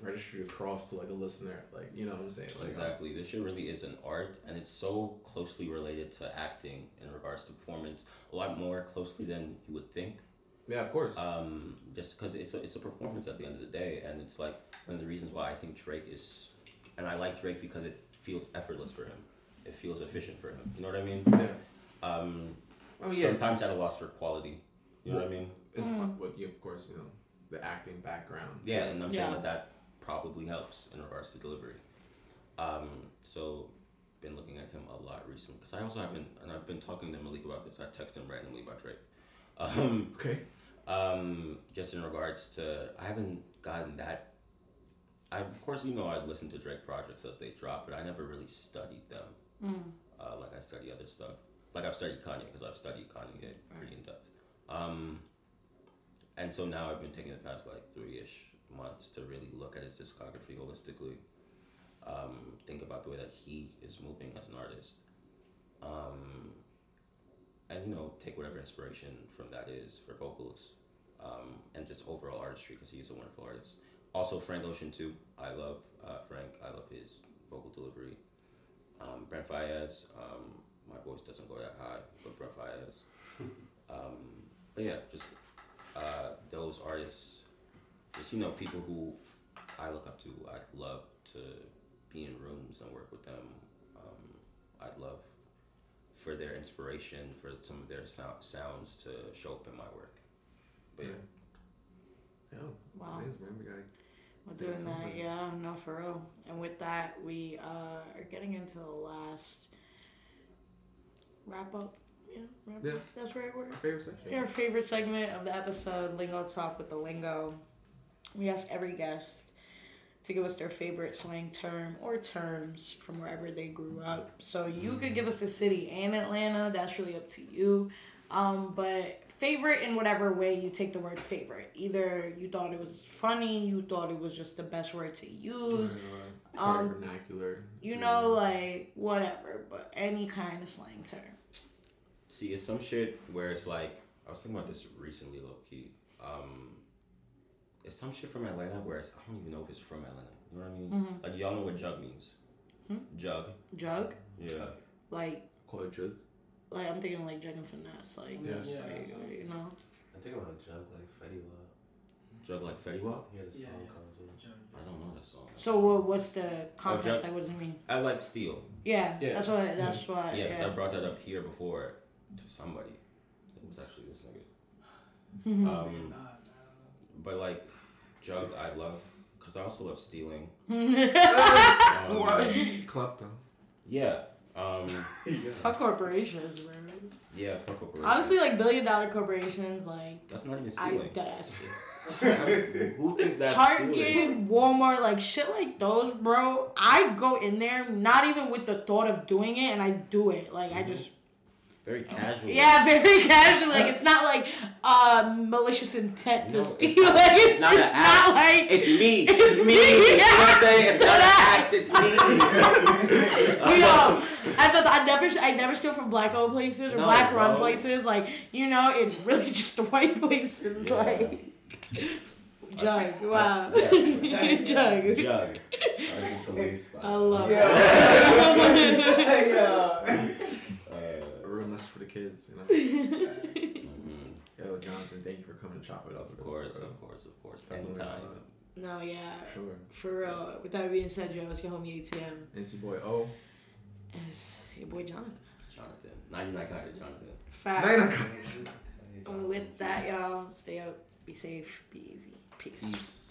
registry across to like a listener. Like you know what I'm saying? Like um, exactly. This shit really is an art, and it's so closely related to acting in regards to performance. A lot more closely than you would think. yeah, of course. Um, just because it's a, it's a performance at the end of the day, and it's like one of the reasons why I think Drake is, and I like Drake because it feels effortless for him. It feels efficient for him. You know what I mean? yeah. Um, I mean, yeah. Sometimes at a loss for quality. You know what I mean? And, Mm. But you, of course, you know, the acting background. Yeah, and I'm Yeah. saying that that probably helps in regards to delivery. Um, so been looking at him a lot recently because I also have been and I've been talking to Malik about this. I text him randomly about Drake. Um, Okay. um, just in regards to I haven't gotten that. I of course you know I listen to Drake projects as they drop, but I never really studied them Mm. uh, like I study other stuff. Like I've studied Kanye because I've studied Kanye pretty in depth. Um, and so now I've been taking the past like three ish months to really look at his discography holistically. Um, think about the way that he is moving as an artist. Um, and you know, take whatever inspiration from that is for vocals um, and just overall artistry because he is a wonderful artist. Also, Frank Ocean too. I love uh, Frank. I love his vocal delivery. Um, Brent Faiyaz. Um, my voice doesn't go that high, but Brent Faiyaz. um, but yeah, just uh, those artists. Just you know, people who I look up to. I'd love to be in rooms and work with them. Um, I'd love for their inspiration, for some of their sound, sounds to show up in my work. But yeah. Yeah. Wow. It's amazing, man. We got We're doing that, somewhere. yeah, no, for real. And with that, we uh, are getting into the last wrap up. Yeah, wrap Yeah. up. That's the right word. our favorite section. Our favorite segment of the episode, Lingo Talk with the Lingo. We ask every guest to give us their favorite slang term or terms from wherever they grew up. So you could give us the city and Atlanta. That's really up to you. Um, but favorite in whatever way you take the word favorite. Either you thought it was funny, you thought it was just the best word to use. Right, right. It's part Um, vernacular. You know, like whatever, but any kind of slang term. See, it's some shit where it's like I was thinking about this recently, low key. Um, it's some shit from Atlanta where it's, I don't even know if it's from Atlanta. You know what I mean? Mhm. Like y'all know what jug means? Hmm? Jug. Jug, Yeah. like Call it jugs. like I'm thinking like jug and finesse, like Yeah. just Yeah, like so- you know. I'm thinking about jug like Fetty Wap. Jug like Fetty Wap? He had a song Yeah, yeah. called Jug. Jug. I don't know that song. So what, what's the context? Jug- Like, what does it mean? I like Steel. Yeah, Yeah. that's what. That's what. Yeah, because Yeah. I brought that up here before to somebody. It was actually this nigga. Mm-hmm. Um, Nah, I don't know. but like, Jug, I love because I also love stealing. Klepto. Yeah. Um, Fuck corporations, bro. yeah. Fuck corporations. Honestly, like billion dollar corporations, like that's not even I stealing. dead ass. Who thinks that's Target, stealing? Walmart, like shit like those, bro. I go in there not even with the thought of doing it, and I do it. Like I just Very casual. Yeah, very casual. Like it's not like uh malicious intent to No, steal. it's not- like it's, it's not it's an not act. like It's me. It's It's, me. me, know what I'm saying? It's not It's an act. It's me. you know. I thought I never I never steal from black owned places or No, black run places. Like you know, it's really just the white places. Yeah. Like jug. Wow. Yeah. jug. Jug. I love Yeah. it. Uh, A real message for the kids, you know. mhm. Yo, Jonathan, thank you for coming to chop it up. Of course, us, bro. of course, of course. Anytime. no, yeah. Sure. For real. With that being said, Joe, it's your homie ATM. NC boy O. And it's your boy Jonathan. Jonathan. 99 guy to Jonathan. Fact. Nine o'clock. And with that, y'all, stay up, be safe, be easy. Peace. Peace.